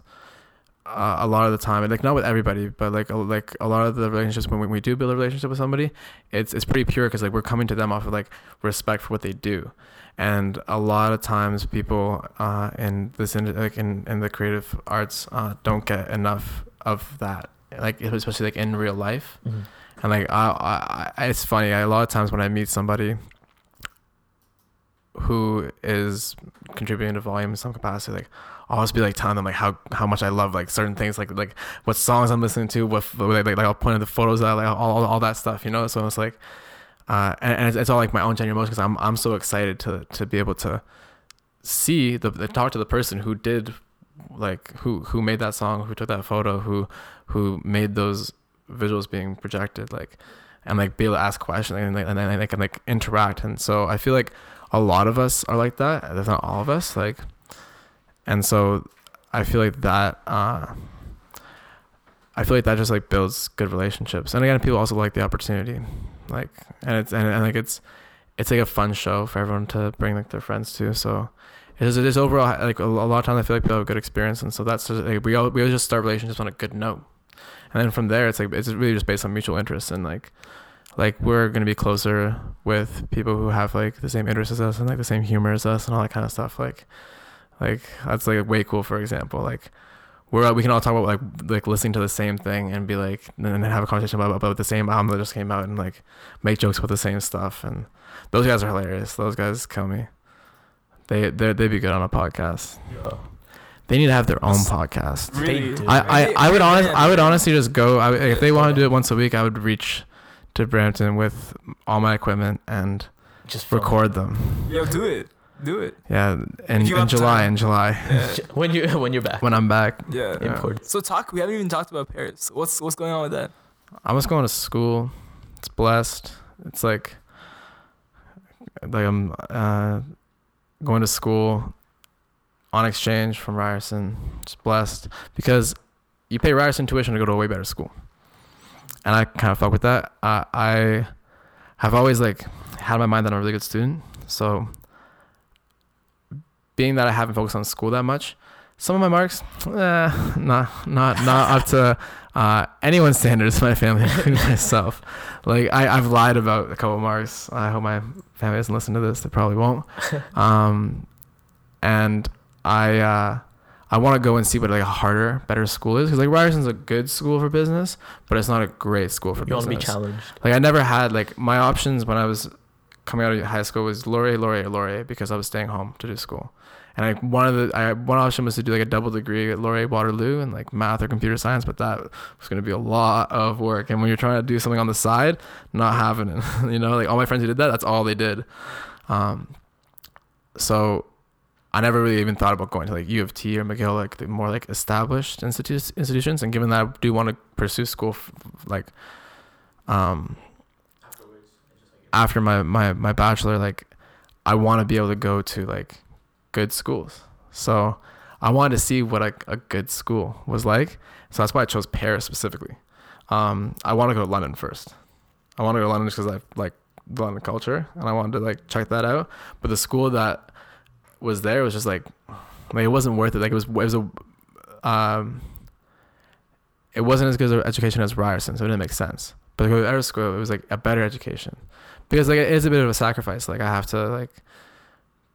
Uh, a lot of the time, like not with everybody, but like a, like a lot of the relationships when we, we do build a relationship with somebody, it's it's pretty pure because like we're coming to them off of like respect for what they do, and a lot of times people uh, in this in, like in, in the creative arts uh, don't get enough of that, like especially like in real life. Mhm. And like I, I, it's funny. I, a lot of times when I meet somebody who is contributing to volume in some capacity, like I'll just be like telling them like how, how much I love like certain things, like like what songs I'm listening to, what like like, like I'll point at the photos that I like all, all, all that stuff, you know. So it's like, uh, and, and it's, it's all like my own genuine emotion because I'm I'm so excited to to be able to see the, the talk to the person who did like who who made that song, who took that photo, who who made those visuals being projected like and like be able to ask questions and like and then they can like interact and so i feel like a lot of us are like that if not all of us like and so i feel like that uh i feel like that just like builds good relationships. And again people also like the opportunity. Like and it's and, and like it's it's like a fun show for everyone to bring like their friends to. So it is, it is overall like a, a lot of times i feel like people have a good experience. And so that's just, like, we all we always just start relationships on a good note. And then from there it's like it's really just based on mutual interests and like like we're gonna be closer with people who have like the same interests as us and like the same humor as us and all that kind of stuff. Like like that's like way cool for example like we're we can all talk about like like listening to the same thing and be like and then have a conversation about about the same album that just came out and like make jokes about the same stuff and those guys are hilarious those guys kill me they they they'd be good on a podcast yeah. they need to have their own podcast Really? do. I, I, I would honest. I would honestly just go. I, if they want to do it once a week, I would reach to Brampton with all my equipment and just record them. Yeah, do it. Do it. Yeah, in, If you in July, time. in July, <laughs> Yeah. <laughs> When you when you're back. when I'm back, yeah. Yeah. So talk. We haven't even talked about Paris. What's what's going on with that? I was going to school. It's blessed. It's like like I'm uh, going to school on exchange from Ryerson. It's blessed because you pay Ryerson tuition to go to a way better school, and I kind of fuck with that. I I have always like had in my mind that I'm a really good student, so being that I haven't focused on school that much, some of my marks, eh, not not not up to <laughs> uh, anyone's standards, my family, <laughs> myself. Like I, I've lied about a couple marks. I hope my family doesn't listen to this. They probably won't. <laughs> Um, and I, uh, I want to go and see what like a harder, better school is because like Ryerson's a good school for business, but it's not a great school for business. You want to be challenged. Like I never had like my options when I was coming out of high school was Laurier, Laurier, Laurier because I was staying home to do school. And I one of the I one option was to do like a double degree at Laurier Waterloo in like math or computer science, but that was going to be a lot of work. And when you're trying to do something on the side, not having it, <laughs> you know, like all my friends who did that, that's all they did. Um, so I never really even thought about going to like U of T or McGill, like the more like established institutes institutions. And given that I do want to pursue school, f- like, um, after my my my bachelor, like, I want to be able to go to like good schools. So I wanted to see what a, a good school was like. So that's why I chose Paris specifically. Um, I want to go to London first. I want to go to London just because I like the London culture and I wanted to like check that out. But the school that was there was just like, like it wasn't worth it. Like it was, it was a, um, it wasn't as good of education as Ryerson, so it didn't make sense. But to go to School, it was like a better education because like it is a bit of a sacrifice. Like I have to like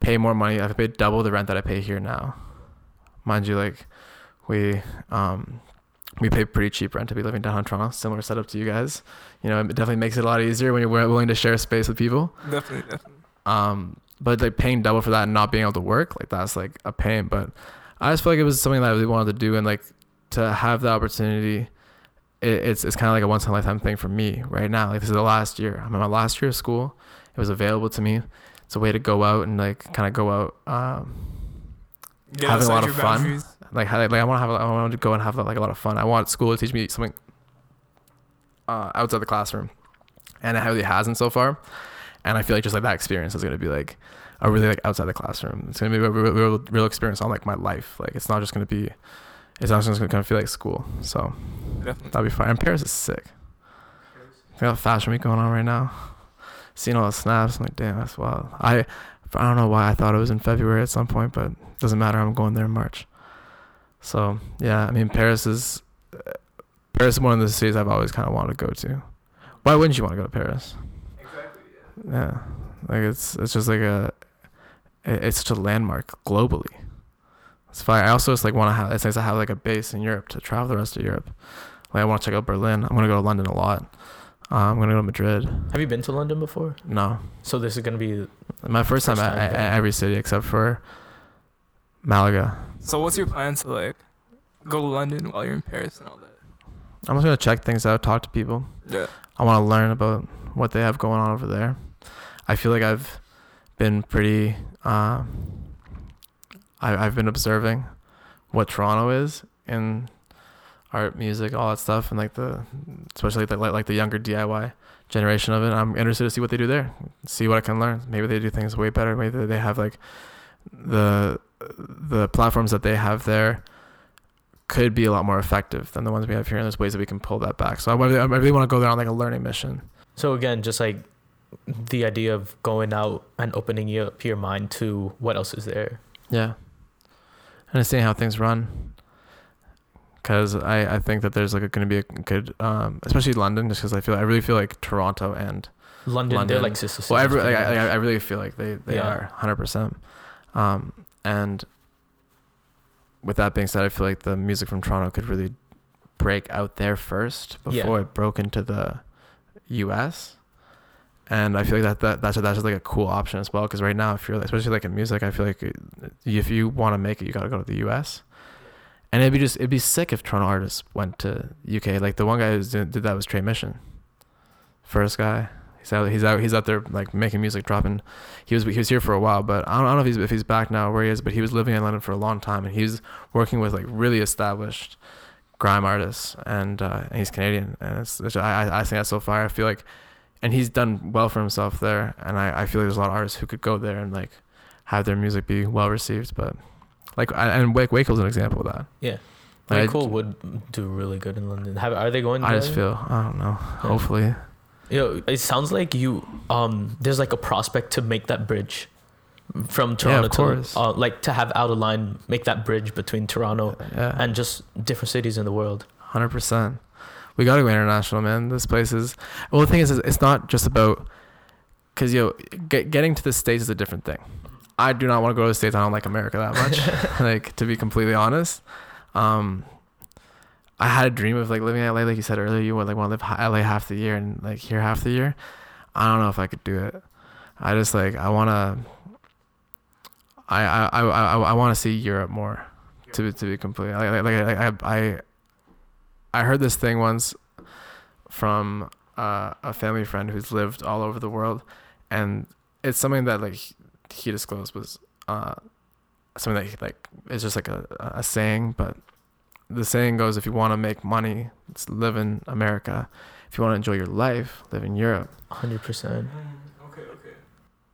pay more money. I have to pay double the rent that I pay here now. Mind you, like we um we pay pretty cheap rent to be living downtown Toronto. Similar setup to you guys. You know, it definitely makes it a lot easier when you're willing to share space with people. Definitely, definitely. Um, but like paying double for that and not being able to work, like that's like a pain. But I just feel like it was something that I really wanted to do, and like to have the opportunity, it, it's it's kind of like a once in a lifetime thing for me right now. Like this is the last year. I'm in my last year of school. It was available to me. It's a way to go out and like kind of go out, um, Get Having a lot of fun. like like I want to have I want to go and have like a lot of fun. I want school to teach me something uh, outside the classroom, and it really hasn't so far. And I feel like just like that experience is gonna be like a really like outside the classroom. It's gonna be a real, real, real experience on like my life. Like it's not just gonna be, it's not just gonna kind of feel like school. So Definitely. that'll be fine. And Paris is sick. They got fashion week going on right now. Seeing all the snaps, I'm like, damn, that's wild. I I don't know why I thought it was in February at some point, but it doesn't matter. I'm going there in March. So yeah, I mean Paris is uh, Paris is one of the cities I've always kind of wanted to go to. Why wouldn't you want to go to Paris? Exactly. Yeah, like it's it's just like a it- it's such a landmark globally. It's fine. I also just like want to have it's nice to have like a base in Europe to travel the rest of Europe. Like I want to check out Berlin. I'm gonna go to London a lot. Uh, I'm gonna go to Madrid. Have you been to London before? No, So this is gonna be my first time First at, time at there. every city except for Malaga. So what's your plan to like go to London while you're in Paris and all that? I'm just gonna check things out, talk to people. Yeah. I want to learn about what they have going on over there. I feel like I've been pretty. Uh, I, I've been observing what Toronto is in art, music, all that stuff, and like the, especially the, like like the younger DIY generation of it. I'm interested to see what they do there, see what I can learn. Maybe they do things way better. Maybe they have like the the platforms that they have there could be a lot more effective than the ones we have here. And there's ways that we can pull that back. So I really, I really want to go there on like a learning mission. so again just like the idea of going out and opening your, up your mind to what else is there. Yeah. And seeing how things run. Because I, I think that there's like going to be a good, um, especially London, just because I feel I really feel like Toronto and London, London. they're like sister cities. well, every, pretty like, I. I really feel like they, they Yeah. are 100. percent Um, and with that being said, I feel like the music from Toronto could really break out there first Yeah. before it broke into the U.S. And I feel like that, that that's that's just like a cool option as well. Because right now, if you're especially like in music, I feel like if you want to make it, you got to go to the U.S. And it'd be just it'd be sick if Toronto artists went to UK. Like the one guy who did, that was Tre Mission. First guy, He's out, he's out, he's out there like making music, dropping. He was he was here for a while, but I don't, I don't know if he's if he's back now where he is. But he was living in London for a long time, and he's working with like really established grime artists, and, uh, and he's Canadian, and it's, it's I I think that's so fire. I feel like, and he's done well for himself there, and I I feel like there's a lot of artists who could go there and like have their music be well received, but like and Wake Wakel's an example of that. Yeah. Like, Like, cool would do really good in London. Have, are they going? I just feel I don't know. Hopefully, You know, it sounds like you um there's like a prospect to make that bridge from Toronto course. to uh, like to have out of line make that bridge between Toronto yeah. and just different cities in the world. Hundred percent. We gotta go international, man. This place is. Well, the thing is, is it's not just about. Cause yo, get, getting to the states is a different thing. I do not want to go to the states. I don't like America that much. <laughs> <laughs> like to be completely honest, um, I had a dream of like living in LA, like you said earlier. You would like want to live LA half the year and like here half the year. I don't know if I could do it. I just like I wanna. I I I I, I want to see Europe more. To be to be completely like like, like I I I heard this thing once from uh, a family friend who's lived all over the world, and it's something that like he- he disclosed was uh, something that he, like is just like a, a saying, but the saying goes: if you want to make money, it's live in America. If you want to enjoy your life, live in Europe. Hundred percent. Okay, okay.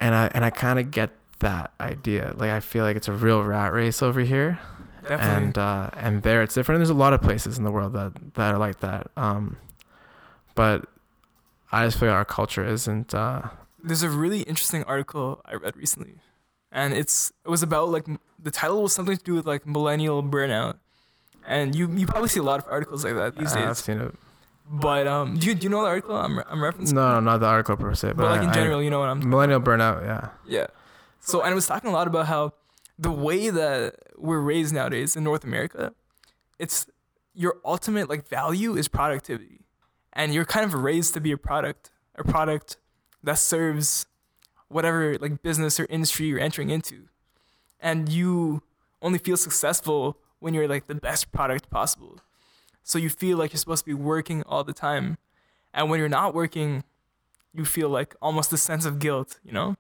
And I and I kind of get that idea. Like I feel like it's a real rat race over here, Definitely. and uh, and there it's different. There's a lot of places in the world that that are like that. Um, but I just feel like our culture isn't. Uh, There's a really interesting article I read recently, and it's it was about like the title was something to do with like millennial burnout, and you you probably see a lot of articles like that these days. I've seen it. But um, do you do you know the article I'm I'm referencing? No, no, not the article per se, but, but like in I- I- general, you know what I'm millennial burnout. Yeah, Yeah. So and it was talking a lot about how the way that we're raised nowadays in North America, it's your ultimate like value is productivity. And you're kind of raised to be a product, a product that serves whatever like business or industry you're entering into. And you only feel successful when you're like the best product possible. So you feel like you're supposed to be working all the time. And when you're not working, you feel like almost a sense of guilt, you know?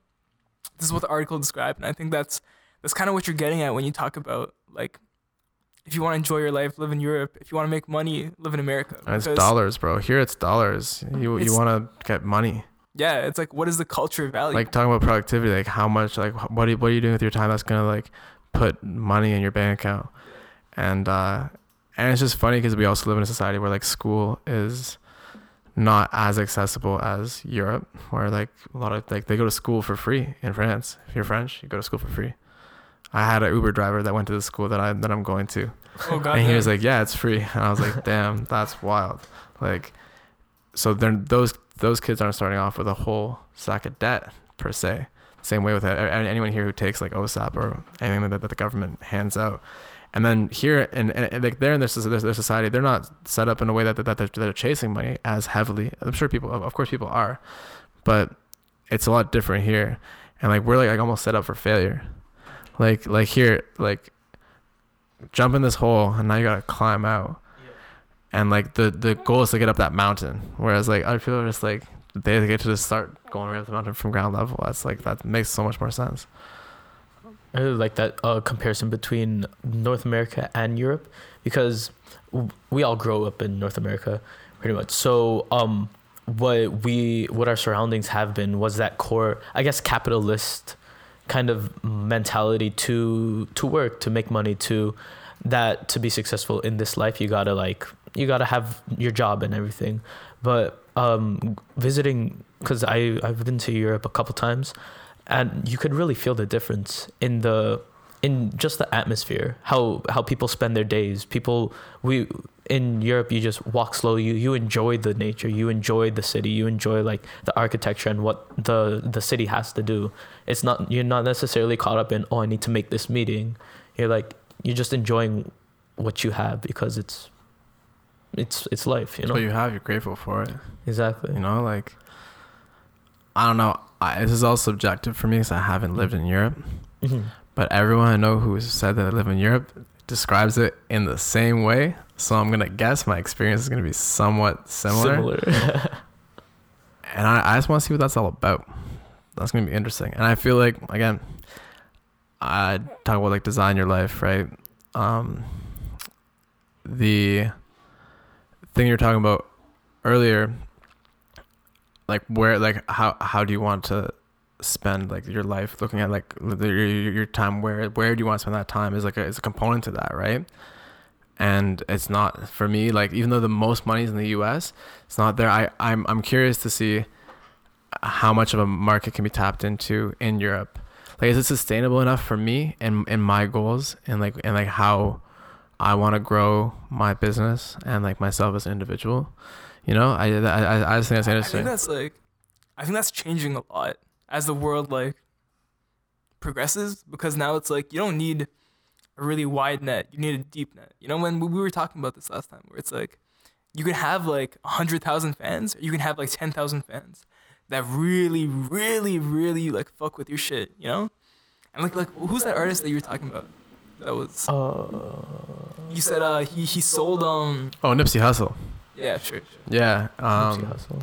This is what the article described, and I think that's that's kind of what you're getting at when you talk about like if you want to enjoy your life, live in Europe. If you want to make money, live in America. It's dollars, bro. Here it's dollars. You you want to get money. Yeah, it's like what is the culture of value? Like talking about productivity, like how much, like what are you, what are you doing with your time that's gonna like put money in your bank account, and uh, and it's just funny because we also live in a society where like school is not as accessible as Europe, where like a lot of like they go to school for free in France. If you're French, you go to school for free. I had an Uber driver that went to the school that I that I'm going to, oh god, and he was like, "Yeah, it's free." And I was like, "Damn, that's wild." Like, so then those those kids aren't starting off with a whole sack of debt per se. Same way with anyone here who takes like OSAP or anything that, that the government hands out. And then here and, and like they're in their, their their society, they're not set up in a way that that that they're, they're chasing money as heavily. I'm sure people, of of course, people are, but it's a lot different here. And like we're like, like almost set up for failure. Like like here, like jump in this hole and now you gotta climb out. And like the the goal is to get up that mountain. Whereas like other people are just like they get to just start going right up the mountain from ground level. That's like that makes so much more sense. I really like that uh, comparison between North America and Europe because we all grow up in North America pretty much. So um, what we what our surroundings have been was that core, I guess, capitalist kind of mentality to to work to make money to that to be successful in this life you gotta like you gotta have your job and everything. But um visiting because i i've been to europe a couple times and you could really feel the difference in the in just the atmosphere how how people spend their days. People we in Europe you just walk slow you you enjoy the nature you enjoy the city you enjoy like the architecture and what the the city has to do. It's not you're not necessarily caught up in oh I need to make this meeting. You're like you're just enjoying what you have because it's it's it's life you know What you have, you're grateful for it. exactly You know, like I don't know. I, this is all subjective for me because I haven't lived in Europe. Mhm. But everyone I know who has said that they live in Europe describes it in the same way. So I'm gonna guess my experience is gonna be somewhat similar. <laughs> and I, I just want to see what that's all about. That's gonna be interesting. And I feel like again, I talk about like design your life, right? Um, the thing you're talking about earlier, like where, like how how do you want to spend like your life? Looking at like your, your time where where do you want to spend that time is like a, is a component to that right? And it's not for me like even though the most money is in the US it's not there. I I'm I'm curious to see how much of a market can be tapped into in Europe. Like is it sustainable enough for me and and my goals and like and like how I want to grow my business and like myself as an individual you know I I I just think that's interesting. I think that's like, I think that's changing a lot as the world like progresses because now it's like you don't need a really wide net, you need a deep net. You know, when we we were talking about this last time, where it's like you can have like a hundred thousand fans, or you can have like ten thousand fans that really, really, really like fuck with your shit. You know, and like like who's that artist that you were talking about? That was Uh, you said uh he he sold um oh Nipsey Hussle yeah sure, sure. yeah Nipsey um Hussle.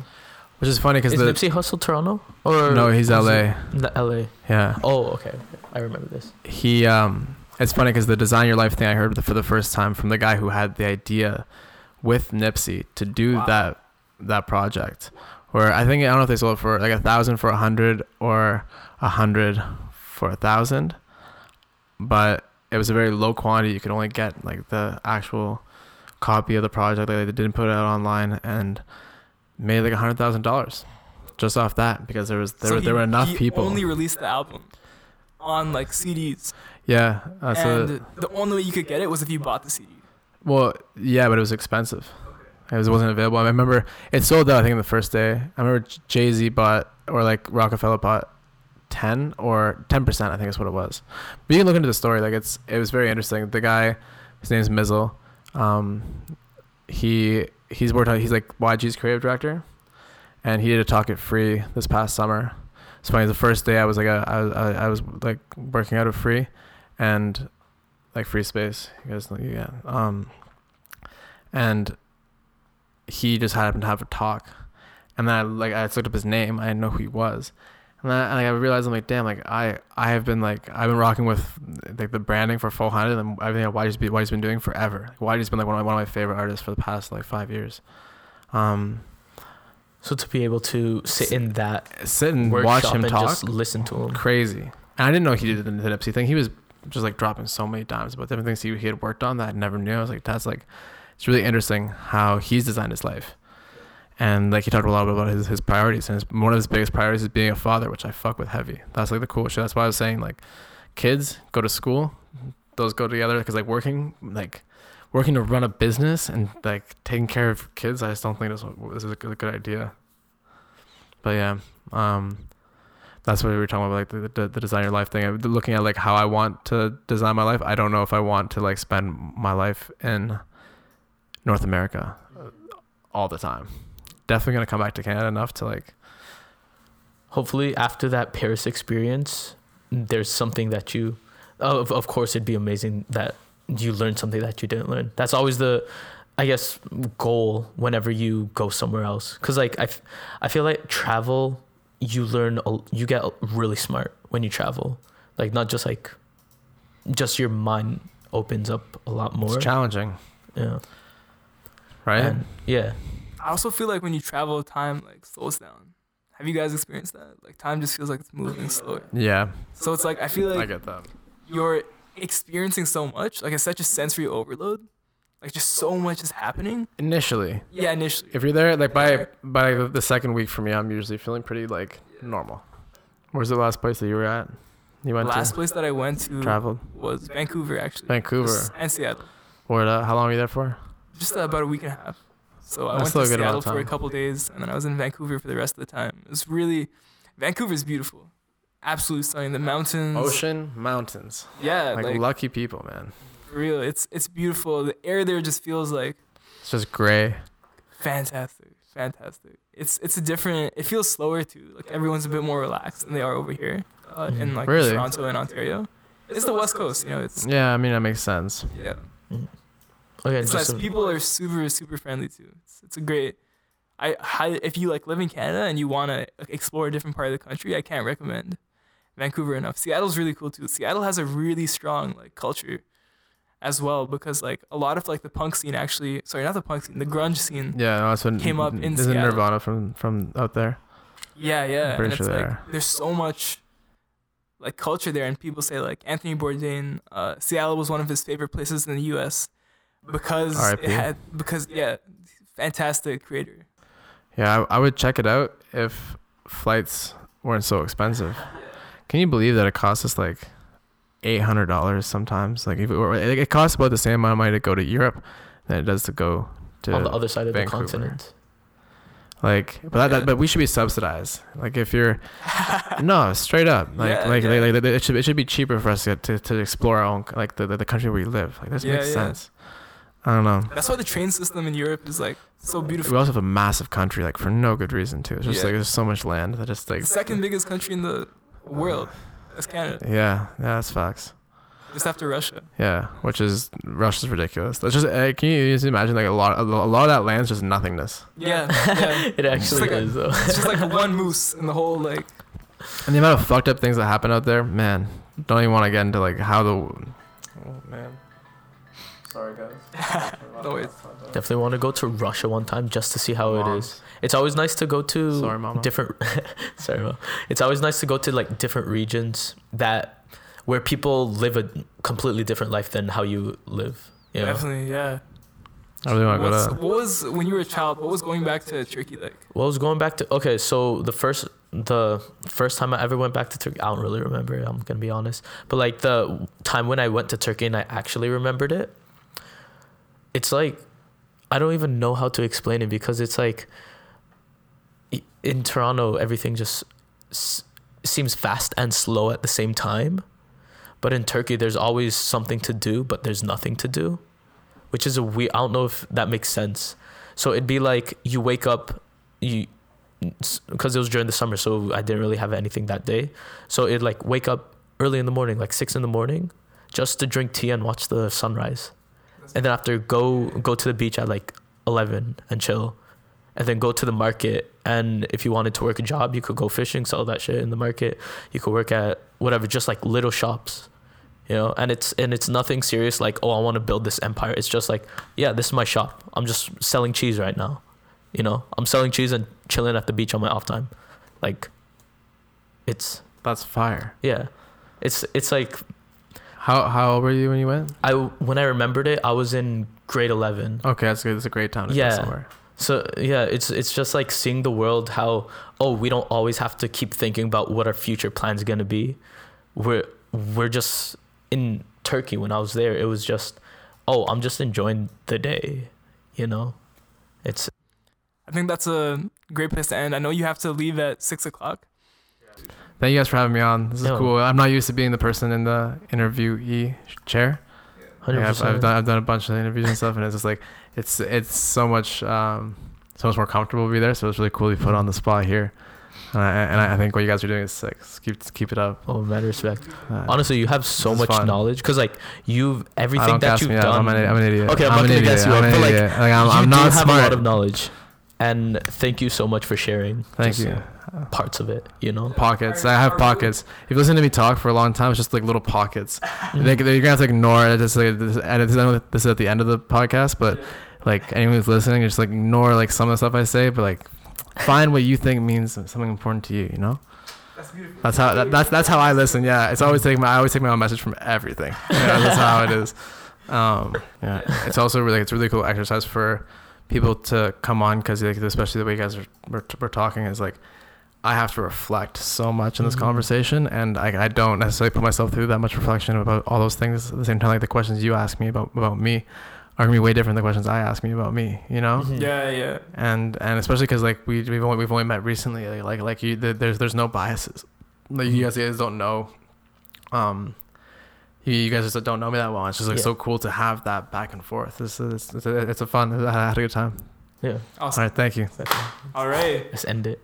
which is funny because Is the Nipsey Hussle Toronto or no he's LA it- The LA. yeah Oh, okay. I remember this. he um it's funny because the design your life thing i heard for the first time from the guy who had the idea with nipsey to do Wow. that that project where i think i don't know if they sold it for like a thousand for a hundred or a hundred for a thousand but it was a very low quantity you could only get like the actual copy of the project like, they didn't put it out online and made like a hundred thousand dollars just off that because there was there, So were, there he- were enough people only released the album on like CDs, yeah uh, that's and a, the only way you could get it was if you bought the CD. Well, yeah, but it was expensive. It was, wasn't available. I remember it sold out. I think the first day. I remember Jay Z bought or like Roc-A-Fella bought ten or ten percent. I think is what it was. But you can look into the story. Like it's it was very interesting. The guy, his name's Mizzle. Um, he he's worked on. He's like YG's creative director, and he did a talk at Free this past summer. It's funny. The first day I was like a, I I, I was like working out of Free, and like free space. You guys, know- yeah. Um, and he just happened to have a talk, and then I like I looked up his name. I didn't know who he was, and I, and I realized I'm like, damn, like I I have been like I've been rocking with like the branding for 400 and everything that been, YG's been doing forever. Like, YG's been like one of my, one of my favorite artists for the past like five years. Um, So to be able to sit in that sit and watch him and talk, just listen to him. crazy. And I didn't know he did the, the Nipsey thing. He was just like dropping so many dimes about different things he, he had worked on that I never knew. I was like, that's like, it's really interesting how he's designed his life. And like he talked a lot about his, his priorities, and his, one of his biggest priorities is being a father, which I fuck with heavy. That's like the cool shit. That's why I was saying like, kids go to school, those go together because like working like working to run a business and like taking care of kids. I just don't think this, this is a good, good idea. But yeah, um, that's what we were talking about, like the, the, the design your life thing. Looking at like how I want to design my life. I don't know if I want to like spend my life in North America uh, all the time. Definitely gonna come back to Canada enough to like. Hopefully, after that Paris experience, there's something that you. Oh, of of course, it'd be amazing that you learned something that you didn't learn. That's always the, I guess, goal whenever you go somewhere else. Cause like I, f- I feel like travel, you learn, a- you get really smart when you travel. Like not just like, just your mind opens up a lot more. It's challenging, yeah. right? And yeah. I also feel like when you travel, time like slows down. Have you guys experienced that? Like time just feels like it's moving slower. yeah, So it's like I feel like I get that. you're experiencing so much. Like it's such a sensory overload. Like just so much is happening. Initially, Yeah, initially. if you're there, like by by the second week for me, I'm usually feeling pretty like normal. Where's the last place that you were at? You The went last to place that I went to traveled was Vancouver actually. Vancouver. Just- and Seattle. Florida. How long were you there for? Just uh, about a week and a half. So I That's went to a good Seattle for a time. couple days, and then I was in Vancouver for the rest of the time. It was really, Vancouver's beautiful, absolutely stunning. The mountains, Ocean, mountains. yeah, Like, like, lucky people, man. for real. It's it's beautiful. The air there just feels like It's just gray. fantastic, fantastic. It's it's a different. It feels slower too. Like everyone's a bit more relaxed than they are over here uh, in like Really? Toronto and Ontario. It's the West Coast, you know. It's Yeah, I mean that makes sense. yeah. Okay. Just nice. People are super super friendly too. It's it's a great. I, if you like live in Canada and you want to explore a different part of the country, I can't recommend Vancouver enough. Seattle's really cool too. Seattle has a really strong like culture as well because like a lot of like the punk scene actually sorry not the punk scene the grunge scene Yeah, no, that's Came up in Isn't Seattle. Nirvana from from out there? yeah yeah Pretty and sure it's like there's so much like culture there and people say like Anthony Bourdain uh, Seattle was one of his favorite places in the US because R.I.P.. it had because yeah fantastic creator Yeah, I, I would check it out if flights weren't so expensive. Can you believe that it costs us like eight hundred dollars sometimes? Like if it, were- it, it costs about the same amount of money to go to Europe than it does to go to on the other side of Vancouver. the continent. like. But that, that but we should be subsidized. Like if you're <laughs> no straight up like Yeah, like, yeah. like, like, it should it should be cheaper for us to to, to explore our own like the, the, the country where we live. Like this Yeah, makes yeah. sense. I don't know. that's why the train system in Europe is like so beautiful. We also have a massive country, like for no good reason too. It's just Yeah. like there's so much land that just like the second biggest country in the world is Canada yeah, yeah, that's facts. just after Russia Yeah, which is Russia's ridiculous. That's just uh, can you just imagine like a lot a lot of that land's just nothingness. yeah yeah <laughs> It actually like a- is though. it's just like one moose in the whole like And the amount of fucked up things that happen out there, man, don't even want to get into like how the Oh man. Sorry guys. No, it's- Definitely want to go to Russia one time just to see how it is. It's always nice to go to Sorry, mama. different. <laughs> sorry, Mom. It's always nice to go to like different regions that where people live a completely different life than how you live. You know? definitely yeah I really want to go to what was when you were a child what was going back to Turkey like What was going back to okay. So the first the first time I ever went back to Turkey, I don't really remember. I'm gonna be honest, but like the time when I went to Turkey and I actually remembered it, it's like I don't even know how to explain it because it's like in Toronto everything just s- seems fast and slow at the same time, but in Turkey there's always something to do, but there's nothing to do, which is a we. I don't know if that makes sense. So it'd be like you wake up, you because it was during the summer, so I didn't really have anything that day. So it'd like wake up early in the morning, like six in the morning, just to drink tea and watch the sunrise, and then after go go to the beach at like eleven and chill, and then go to the market. And if you wanted to work a job, you could go fishing, sell that shit in the market. You could work at whatever, just like little shops. You know, and it's and it's nothing serious like oh I want to build this empire. It's just like yeah, this is my shop. I'm just selling cheese right now. You know, I'm selling cheese and chilling at the beach on my off time. Like, it's That's fire. yeah, it's it's like How how old were you when you went? I when I remembered it, I was in grade eleven. Okay, that's good. That's a great time to Yeah. go somewhere. So yeah, it's it's just like seeing the world. How oh we don't always have to keep thinking about what our future plans gonna be. We're we're just in Turkey when I was there. It was just oh I'm just enjoying the day. You know, it's I think that's a great place to end I know you have to leave at six o'clock Thank you guys for having me on. This is No. cool. I'm not used to being the person in the interviewee chair. Yeah, I've, I've done I've done a bunch of interviews and stuff, and it's just like it's it's so much um, so much more comfortable to be there. So it's really cool to be put on the spot here, and I, and I think what you guys are doing is sick. Just keep keep it up. Oh, mad respect. Uh, Honestly, you have so much fun. knowledge because like you've everything that you've done. I'm an, I'm an idiot. Okay, I'm I'm not gonna gas you I'm up, but, like. Like, I'm, you I'm do have smart. a lot of knowledge, and thank you so much for sharing. Thank just you. Parts of it, you know. Pockets. I have pockets. If you listen to me talk for a long time, it's just like little pockets. They, you're gonna have to ignore it. It's like this, and it's, this is at the end of the podcast, but like anyone who's listening, just like ignore like some of the stuff I say, but like find what you think means something important to you. You know. That's how that, that's that's how I listen. Yeah, it's always taking my I always take my own message from everything. Yeah, that's how it is. Um, yeah, it's also really it's a really cool exercise for people to come on because like, especially the way you guys are we're, we're talking is like I have to reflect so much in this Mhm. conversation, and I, I don't necessarily put myself through that much reflection about all those things at the same time. Like the questions you ask me about about me are gonna be way different than the questions I ask me about me. You know Mhm. yeah yeah and and especially because like we we've only we've only met recently like like, like you th- there's there's no biases like you guys, you guys don't know um you, you guys just don't know me that well it's just like Yeah. so cool to have that back and forth it's it's, it's, a, it's a fun I had a good time Yeah. all awesome right thank you all right Let's end it.